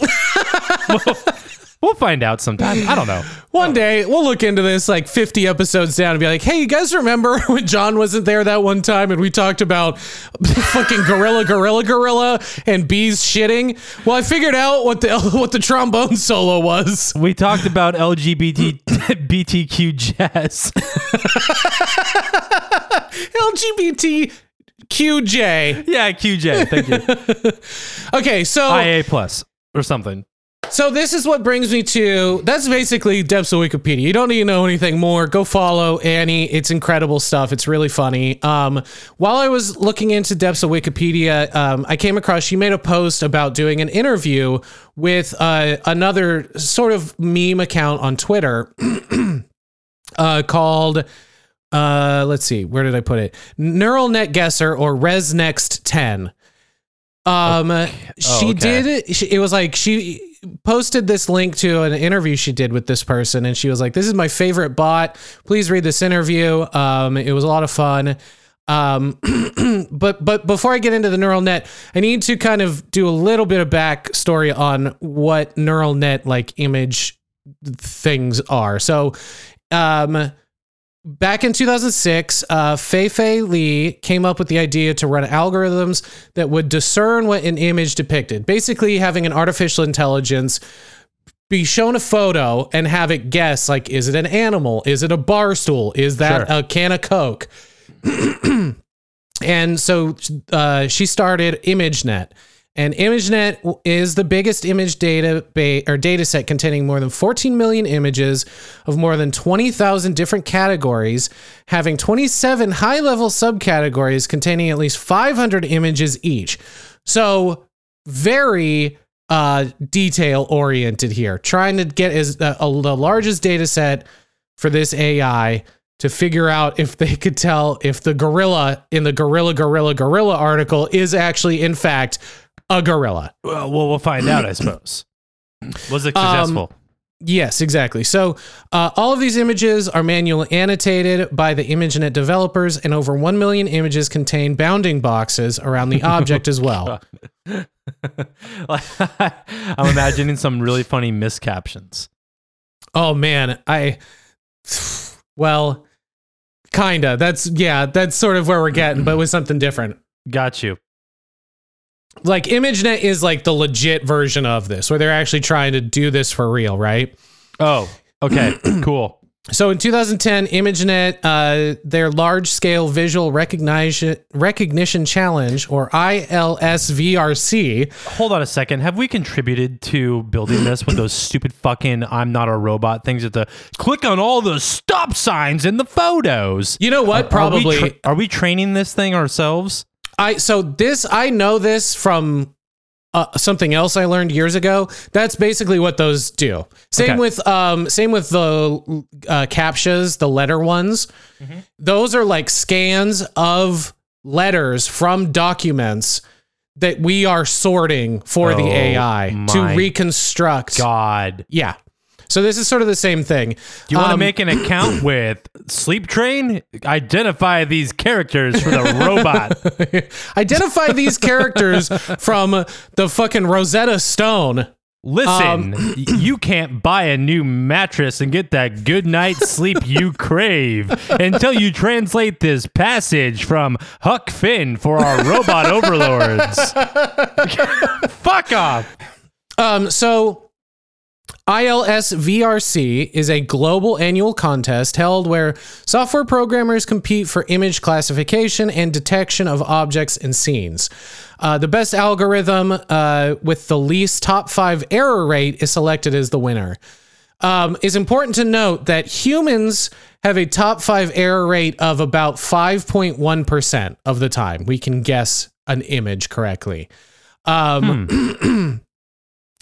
We'll find out sometime. I don't know. One day we'll look into this like 50 episodes down and be like, hey, you guys remember when John wasn't there that one time and we talked about fucking gorilla, gorilla, gorilla and bees shitting? Well, I figured out what the what the trombone solo was. We talked about LGBT BTQ jazz. LGBTQJ. yeah, QJ. Thank you. Okay, so IA plus or something. So this is what brings me to that's basically depths of Wikipedia. You don't need to know anything more. Go follow Annie. It's incredible stuff. It's really funny. Um, while I was looking into depths of Wikipedia, um, I came across she made a post about doing an interview with uh, another sort of meme account on Twitter uh, called. Uh, let's see, where did I put it? Neural Net Guesser or ResNext 10. Um, she okay. did it. She, it was like she posted this link to an interview she did with this person, and she was like, "This is my favorite bot. Please read this interview. Um, it was a lot of fun." Um, but but before I get into the neural net, I need to kind of do a little bit of backstory on what neural net like image things are. So, um, back in 2006, uh, Fei Fei Li came up with the idea to run algorithms that would discern what an image depicted. Basically, having an artificial intelligence be shown a photo and have it guess like, is it an animal? Is it a bar stool? Is that Sure. a can of Coke? and so uh, she started ImageNet. And ImageNet is the biggest image data ba- or data set containing more than 14 million images of more than 20,000 different categories, having 27 high level subcategories containing at least 500 images each. So, very uh, detail oriented here, trying to get as uh, a, the largest data set for this AI to figure out if they could tell if the gorilla in the gorilla gorilla gorilla article is actually in fact a gorilla. Well, well, we'll find out, I suppose. Was it Um, successful? Yes, exactly. So uh, all of these images are manually annotated by the ImageNet developers, and over 1 million images contain bounding boxes around the object as well. I'm imagining some really funny miscaptions. Oh man, I well, kinda. That's yeah, that's sort of where we're getting, but with something different. Got you. Like ImageNet is like the legit version of this, where they're actually trying to do this for real, right? Oh, okay, cool. So in 2010, ImageNet, uh, their large scale visual recognition recognition challenge, or ILSVRC, Hold on a second. Have we contributed to building this with those stupid fucking "I'm not a robot" things at the click on all the stop signs in the photos? you know what? Probably. Are we, tra- are we training this thing ourselves? I so this I know this from uh, something else I learned years ago. That's basically what those do. Same Okay. with um same with the uh, captchas, the letter ones. Those are like scans of letters from documents that we are sorting for the Oh AI to reconstruct. God. Yeah. So this is sort of the same thing. Do you want to Um, make an account with Sleep Train? Identify these characters for the robot. identify these characters from the fucking Rosetta Stone. Listen, y- you can't buy a new mattress and get that good night's sleep you crave until you translate this passage from Huck Finn for our robot overlords. Fuck off. Um, so ILS VRC is a global annual contest held where software programmers compete for image classification and detection of objects and scenes. Uh, the best algorithm uh, with the least top five error rate is selected as the winner. Um, it's important to note that humans have a top five error rate of about 5.1% of the time. We can guess an image correctly. Um,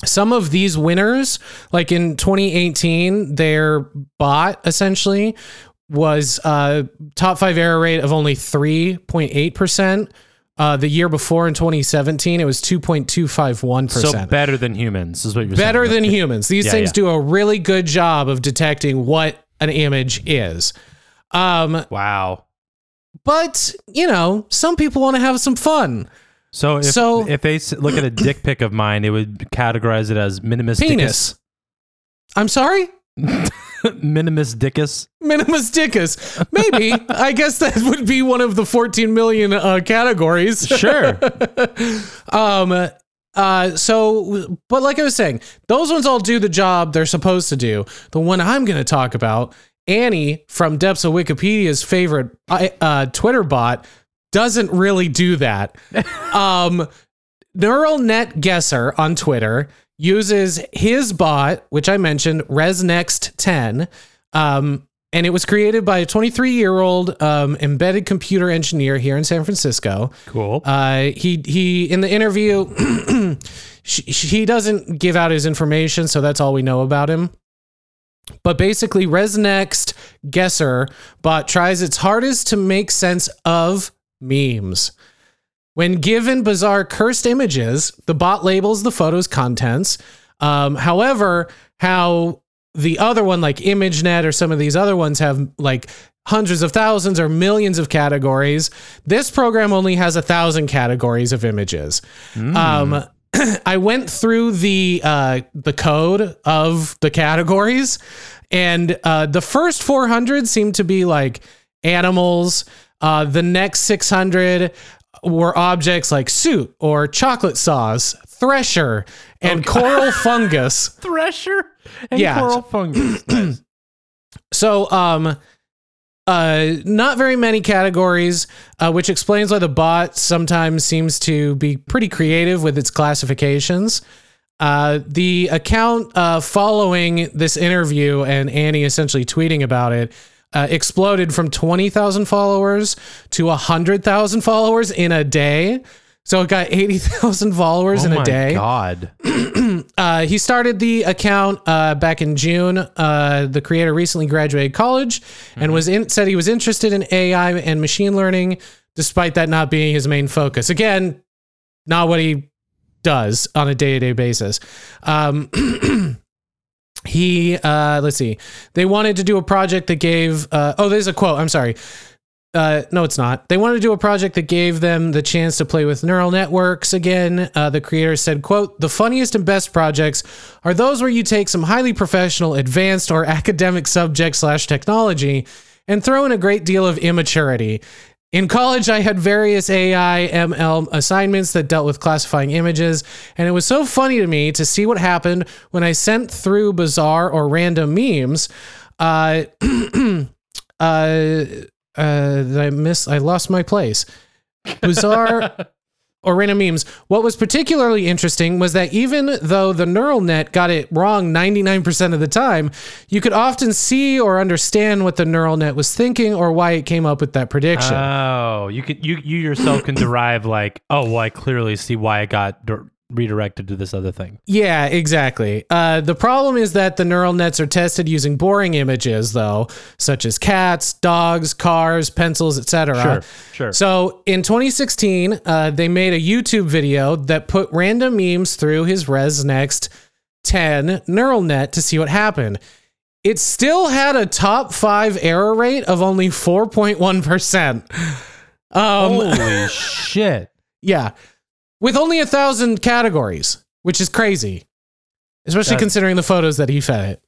some of these winners, like in 2018, their bot essentially was uh, top five error rate of only 3.8%. Uh, the year before in 2017, it was 2.251%. So better than humans is what you're better saying. Better than humans. These Yeah, things yeah. do a really good job of detecting what an image is. Um, Wow. but, you know, some people want to have some fun. So if, So- if they look at a dick pic of mine, it would categorize it as minimus Penis. I'm sorry? Minimus Dickus. Minimus Dickus. Maybe. I guess that would be one of the 14 million uh, categories. Sure. Um, uh, so, but like I was saying, those ones all do the job they're supposed to do. The one I'm going to talk about, Annie from Depths of Wikipedia's favorite uh, Twitter bot, doesn't really do that. um, Neural Net Guesser on Twitter uses his bot, which I mentioned, ResNext10. Um, and it was created by a 23 year old um, embedded computer engineer here in San Francisco. cool. Uh, he he in the interview, she, he doesn't give out his information, so that's all we know about him. But basically, ResNext Guesser bot tries its hardest to make sense of memes. When given bizarre cursed images, the bot labels the photo's contents. Um, however, how the other one, like ImageNet or some of these other ones, have like hundreds of thousands or millions of categories. This program only has a thousand categories of images. Um, I went through the uh, the code of the categories, and uh, the first 400 seemed to be like animals. Uh, the next 600 were objects like suit or chocolate sauce, thresher, and coral fungus. Thresher and Yeah. coral fungus. Nice. So, um, uh, not very many categories, uh, which explains why the bot sometimes seems to be pretty creative with its classifications. Uh, the account uh, following this interview and Annie essentially tweeting about it uh, exploded from 20,000 followers to 100,000 followers in a day. So it got 80,000 followers oh in a day. god. Uh, he started the account uh, back in June. Uh, the creator recently graduated college and was in, said he was interested in AI and machine learning, despite that not being his main focus. Again, not what he does on a day to day basis. Um, he uh, let's see. They wanted to do a project that gave. Uh, oh, there's a quote. I'm sorry. Uh, no, it's not. They wanted to do a project that gave them the chance to play with neural networks again. Uh, the creator said, "quote The funniest and best projects are those where you take some highly professional, advanced, or academic subject slash technology and throw in a great deal of immaturity." In college, I had various AI ML assignments that dealt with classifying images, and it was so funny to me to see what happened when I sent through bizarre or random memes. Uh, uh, uh, I miss. I lost my place. Bizarre or random memes. What was particularly interesting was that even though the neural net got it wrong 99% of the time, you could often see or understand what the neural net was thinking or why it came up with that prediction. Oh, you can you you yourself can derive like, oh, well, I clearly see why I got redirected to this other thing. Yeah, exactly. Uh, the problem is that the neural nets are tested using boring images, though, such as cats, dogs, cars, pencils, etc. Sure, sure. So in 2016, uh, they made a YouTube video that put random memes through his ResNext 10 neural net to see what happened. It still had a top five error rate of only 4.1%. Um, Holy shit! yeah. With only a thousand categories, which is crazy. Especially That- considering the photos that he fed it.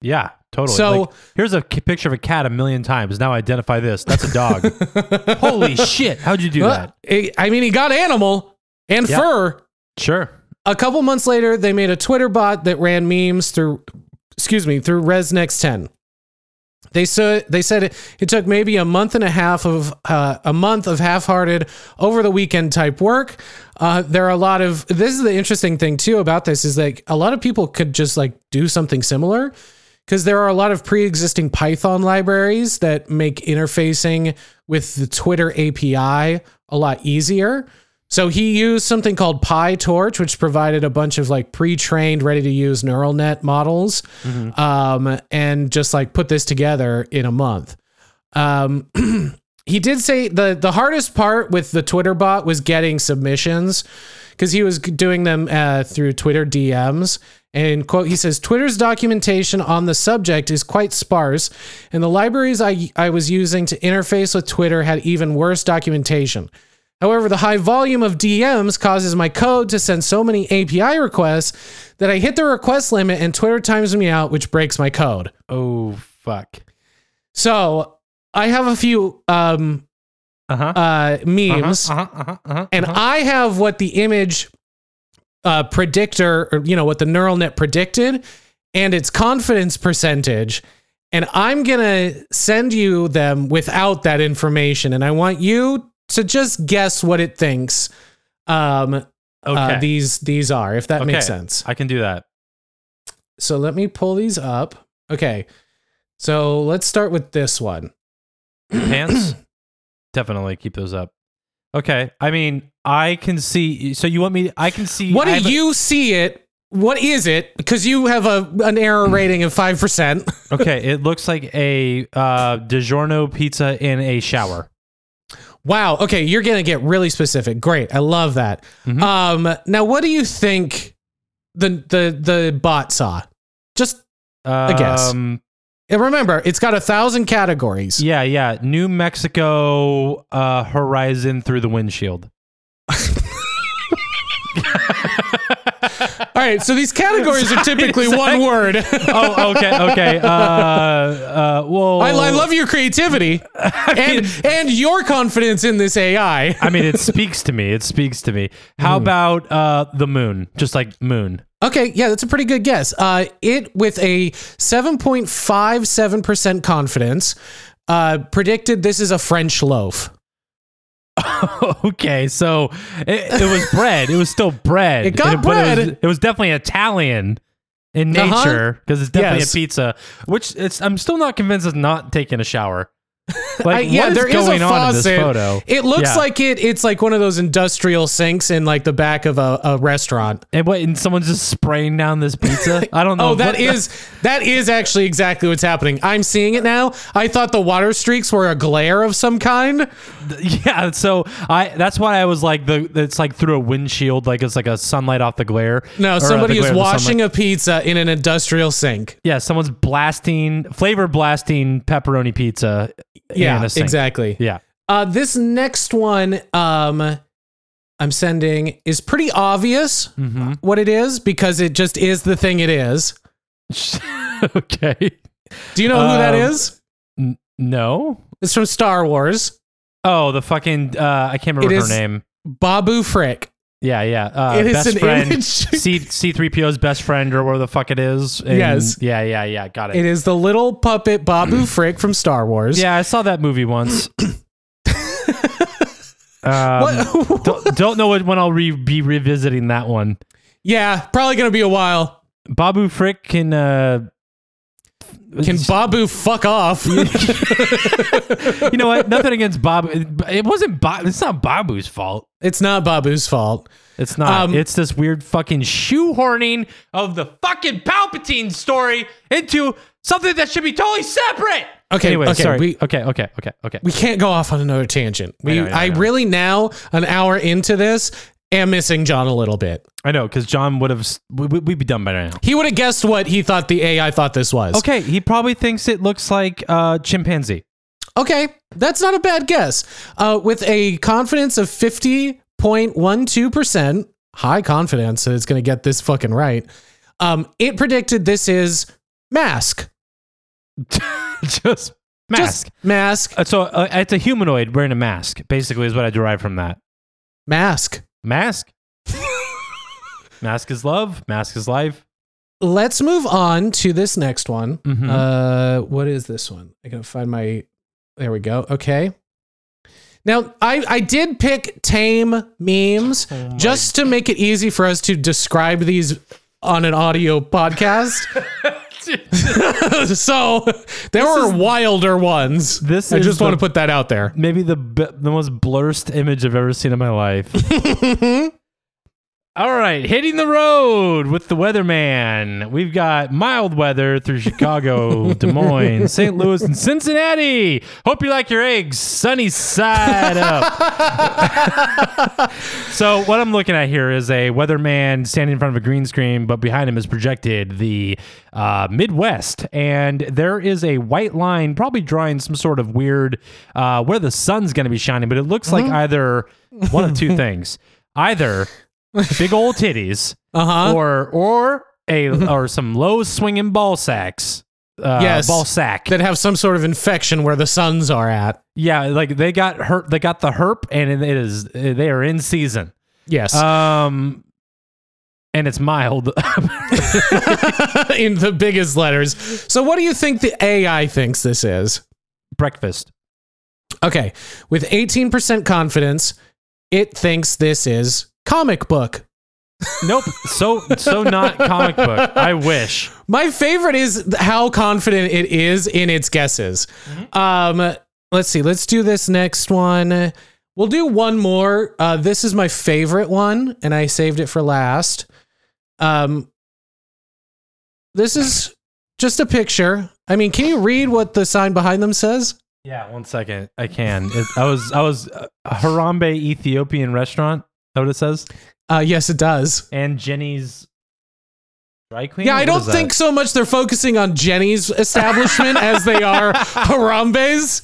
Yeah, totally. So- Like, here's a picture of a cat a million times. Now identify this. That's a dog. Holy shit! How'd you do Well, that? it- I mean, he got animal and Yeah. fur. Sure. A couple months later, they made a Twitter bot that ran memes through, excuse me, through ResNext 10. They said they said it, it took maybe a month and a half of uh, a month of half-hearted over the weekend type work. Uh, there are a lot of this is the interesting thing too about this is like a lot of people could just like do something similar because there are a lot of pre-existing Python libraries that make interfacing with the Twitter API a lot easier. So he used something called PyTorch, which provided a bunch of like pre-trained, ready-to-use neural net models, um, and just like put this together in a month. Um, he did say the the hardest part with the Twitter bot was getting submissions because he was doing them uh, through Twitter DMs. And quote, he says, Twitter's documentation on the subject is quite sparse, and the libraries I, I was using to interface with Twitter had even worse documentation. However, the high volume of DMs causes my code to send so many API requests that I hit the request limit and Twitter times me out, which breaks my code. Oh fuck. So I have a few um, Uh-huh. uh, memes, Uh-huh, uh-huh, uh-huh, and uh-huh. I have what the image uh, predictor, or you know, what the neural net predicted, and its confidence percentage. And I'm gonna send you them without that information, and I want you to just guess what it thinks. Um, okay. uh, these these are, if that makes sense. I can do that. So let me pull these up. Okay, so let's start with this one. Pants? Definitely keep those up. Okay. I mean, I can see so you want me I can see What do have a- you see it? What is it? Because you have a an error rating of five percent. Okay, it looks like a uh DiGiorno pizza in a shower. Wow. Okay, you're gonna get really specific. Great. I love that. Mhm. Um, now, what do you think the the the bot saw? Just Um, guess. and remember, it's got a thousand categories. Yeah, yeah. New Mexico uh horizon through the windshield. All right. So these categories are typically one word. oh, okay, okay. Uh, uh, well, I, I love your creativity and and your confidence in this AI. I mean, it speaks to me. It speaks to me. How Hmm. about uh, the moon? Just like moon. Okay, yeah, that's a pretty good guess. Uh, it with a 7.57% confidence uh, predicted this is a French loaf. okay, so it, it was bread. It was still bread. It got but It was, bread. it was definitely Italian in Uh-huh. nature because it's definitely Yes. a pizza. Which it's. I'm still not convinced it's not taking a shower. Like, I- yeah, what is there is going a on in this faucet. photo? It looks Yeah. like it. It's like one of those industrial sinks in like the back of a, a restaurant. And what? And someone's just spraying down this pizza. I don't know. Oh, that is that is actually exactly what's happening. I'm seeing it now. I thought the water streaks were a glare of some kind. Yeah, so I that's why I was like the it's like through a windshield, like it's like a sunlight off the glare. No, uh, somebody is glare of the washing a pizza in an industrial sink. Yeah, someone's blasting flavor blasting pepperoni pizza. Yeah, exactly. Yeah. Uh, this next one um, I'm sending is pretty obvious Mm-hmm. what it is because it just is the thing it is. okay. Do you know who that Um, is? N- no. It's from Star Wars. Oh, the fucking uh, I can't remember her name. Babu Frick. Yeah, yeah. Uh, It is best an friend. image. C C three PO's best friend or whatever the fuck it is. And- Yes. Yeah, yeah, yeah. Got it. It is the little puppet Babu Frick from Star Wars. yeah, I saw that movie once. um, don't, don't know when I'll re- be revisiting that one. yeah, probably gonna be a while. Babu Frick can uh Can Babu fuck off? you know what? Nothing against Babu. It wasn't Bob. It's not Babu's fault. it's not Babu's fault. It's not. Um, it's this weird fucking shoehorning of the fucking Palpatine story into something that should be totally separate. Okay, Anyway, okay, sorry. we- okay, okay, okay, okay. We can't go off on another tangent. We, know, I know, I, I know. really now, an hour into this, am missing John a little bit. I know because John would have. We, we'd be done by now. He would have guessed what he thought the AI thought this was. Okay, he probably thinks it looks like uh, chimpanzee. Okay, that's not a bad guess. Uh, with a confidence of 50.12%, high confidence that it's going to get this fucking right, um, it predicted this is mask. Just mask. Just mask. Uh, so uh, it's a humanoid wearing a mask. Basically, is what I derive from that. Mask. Mask. mask is love. Mask is life. Let's move on to this next one. Mhm. Uh, what is this one? I gotta find my. There we go. Okay. Now I I did pick tame memes just to make it easy for us to describe these on an audio podcast. so there were wilder ones. This I is just the- want to put that out there. Maybe the the most blurst image I've ever seen in my life. All right, hitting the road with the weatherman. We've got mild weather through Chicago, Des Moines, St. Louis, and Cincinnati. Hope you like your eggs sunny side up. so, what I'm looking at here is a weatherman standing in front of a green screen, but behind him is projected the uh, Midwest, and there is a white line, probably drawing some sort of weird uh, where the sun's going to be shining. But it looks like either one of two things: either big old titties, Uh-huh. or or a or some low swinging ball sacks. Uh, Yes. ball sack. That have some sort of infection where the suns are at. yeah, like they got hurt. They got the herp, and it is they are in season. Yes. Um, and it's mild. in the biggest letters. So, what do you think the AI thinks this is? Breakfast. Okay, with 18% confidence, it thinks this is comic book. Nope. So so not comic book. I wish. My favorite is how confident it is in its guesses. Um, let's see. Let's do this next one. We'll do one more. Uh, this is my favorite one, and I saved it for last. Um, this is just a picture. I mean, can you read what the sign behind them says? Yeah, one second. I can. It, I was I was uh, Harambe Ethiopian restaurant. Is that what it says? Uh, yes, it does. And Jenny's dry clean. Yeah, I don't is that? think so much they're focusing on Jenny's establishment as they are Harambe's,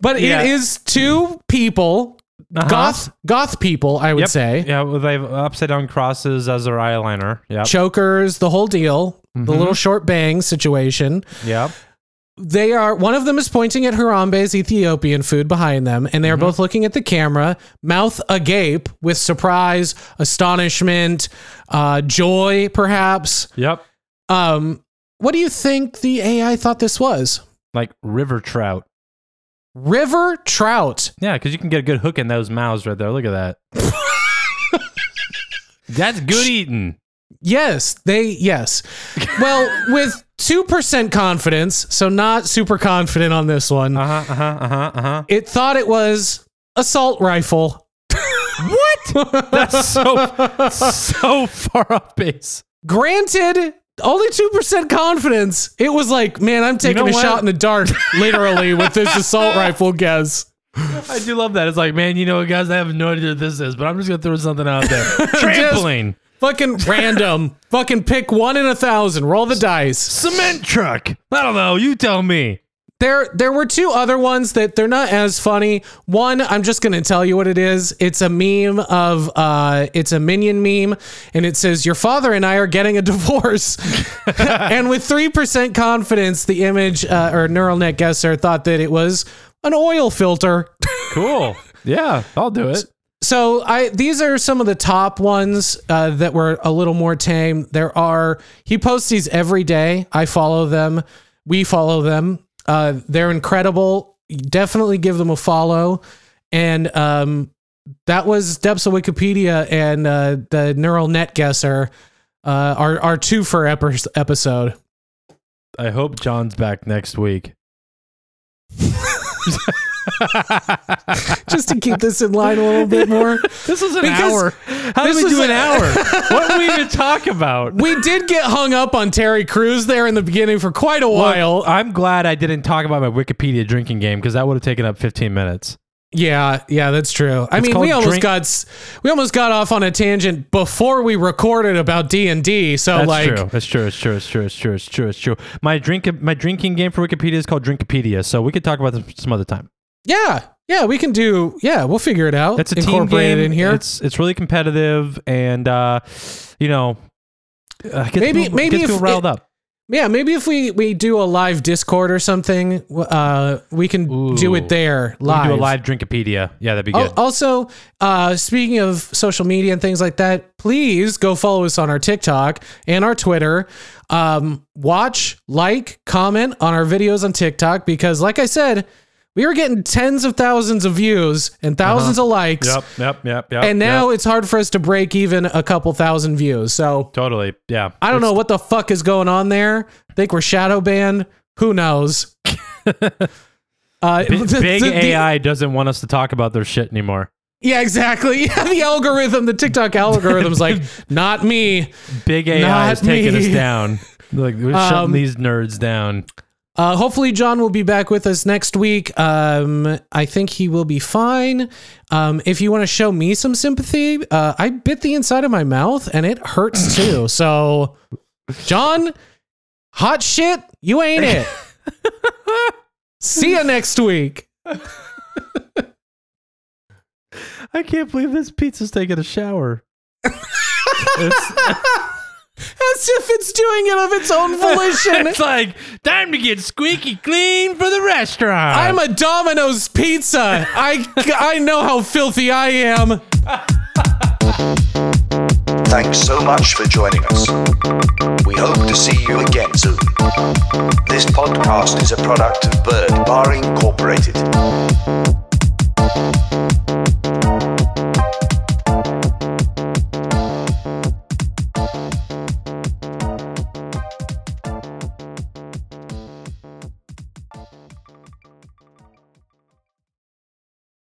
but Yeah. it is two people, Uh-huh. goth goth people, I would Yep. say, Yeah, well, they have upside down crosses as their eyeliner. Yeah, chokers, the whole deal, the Mhm. little short bang situation. Yep. They are one of them is pointing at Harambe's Ethiopian food behind them, and they are Mm-hmm. both looking at the camera, mouth agape with surprise, astonishment, uh, joy, perhaps. Yep. Um, what do you think the AI thought this was? Like river trout. River trout. Yeah, because you can get a good hook in those mouths right there. Look at that. That's good eating. Yes, they yes. Well, with 2% confidence, so not super confident on this one. Uh huh. Uh huh. Uh. Uh. It thought it was assault rifle. What? That's so so far off base. Granted, only 2% confidence. It was like, man, I'm taking know a what? shot in the dark literally with this assault rifle guess. I do love that. It's like, man, you know, guys, I have no idea what this is, but I'm just gonna throw something out there. Trampoline, Fucking random. Fucking pick one in a thousand. Roll the dice. cement truck. I don't know. You tell me. There, there were two other ones that they're not as funny. One, I'm just gonna tell you what it is. It's a meme of, uh, it's a minion meme, and it says, "Your father and I are getting a divorce." and with three percent confidence, the image uh, or neural net guesser thought that it was an oil filter. Cool. Yeah, I'll do it. So I these are some of the top ones uh, that were a little more tame. There are he posts these every day. I follow them. We follow them. Uh, they're incredible. Definitely give them a follow. And um, that was Depths of Wikipedia and uh, the neural net guesser. Uh, our our two for episode. I hope John's back next week. Just to keep this in line a little bit more. This was an Because hour. How did we do an hour? what did we even talk about? We did get hung up on Terry Crews there in the beginning for quite a while. Look, I'm glad I didn't talk about my Wikipedia drinking game because that would have taken up 15 minutes. Yeah, yeah, that's true. I It's mean, we almost drink- got we almost got off on a tangent before we recorded about D and D. So That's like, true. That's true. It's true. It's true. It's true. It's true. It's true. My drink, my drinking game for Wikipedia is called Drinkopedia, so we could talk about this some other time. Yeah, yeah, we can do. Yeah, we'll figure it out. It's a team Incorporate game it in here. It's it's really competitive, and uh, you know, uh, gets Maybe- people, maybe gets if riled it- up. yeah, maybe if we we do a live Discord or something, uh, we can do it there live. do a live Drinkopedia. Yeah, that'd be Oh, good. also, uh, speaking of social media and things like that, please go follow us on our TikTok and our Twitter. Um, watch, like, comment on our videos on TikTok because, like I said, we were getting tens of thousands of views and 1000s of likes. Yep. Yep. Yep. Yep. And now yep. it's hard for us to break even a couple thousand views. So totally. Yeah. I don't know what the fuck is going on there. I think we're shadow banned. Who knows? uh, Big, the- big the- the- AI doesn't want us to talk about their shit anymore. Yeah, exactly. Yeah, the algorithm, the TikTok algorithm's like, not me. Big AI Not is taking me. us down. Like we're shutting Um, these nerds down. Uh, hopefully, John will be back with us next week. Um, I think he will be fine. Um, if you want to show me some sympathy, uh, I bit the inside of my mouth and it hurts too. So, John, hot shit, you ain't it. See you next week. I can't believe this pizza's taking a shower. it's, As if it's doing it of its own volition. it's like time to get squeaky clean for the restaurant. I'm a Domino's pizza. I I know how filthy I am. Thanks so much for joining us. We hope to see you again soon. This podcast is a product of Bird Bar Incorporated.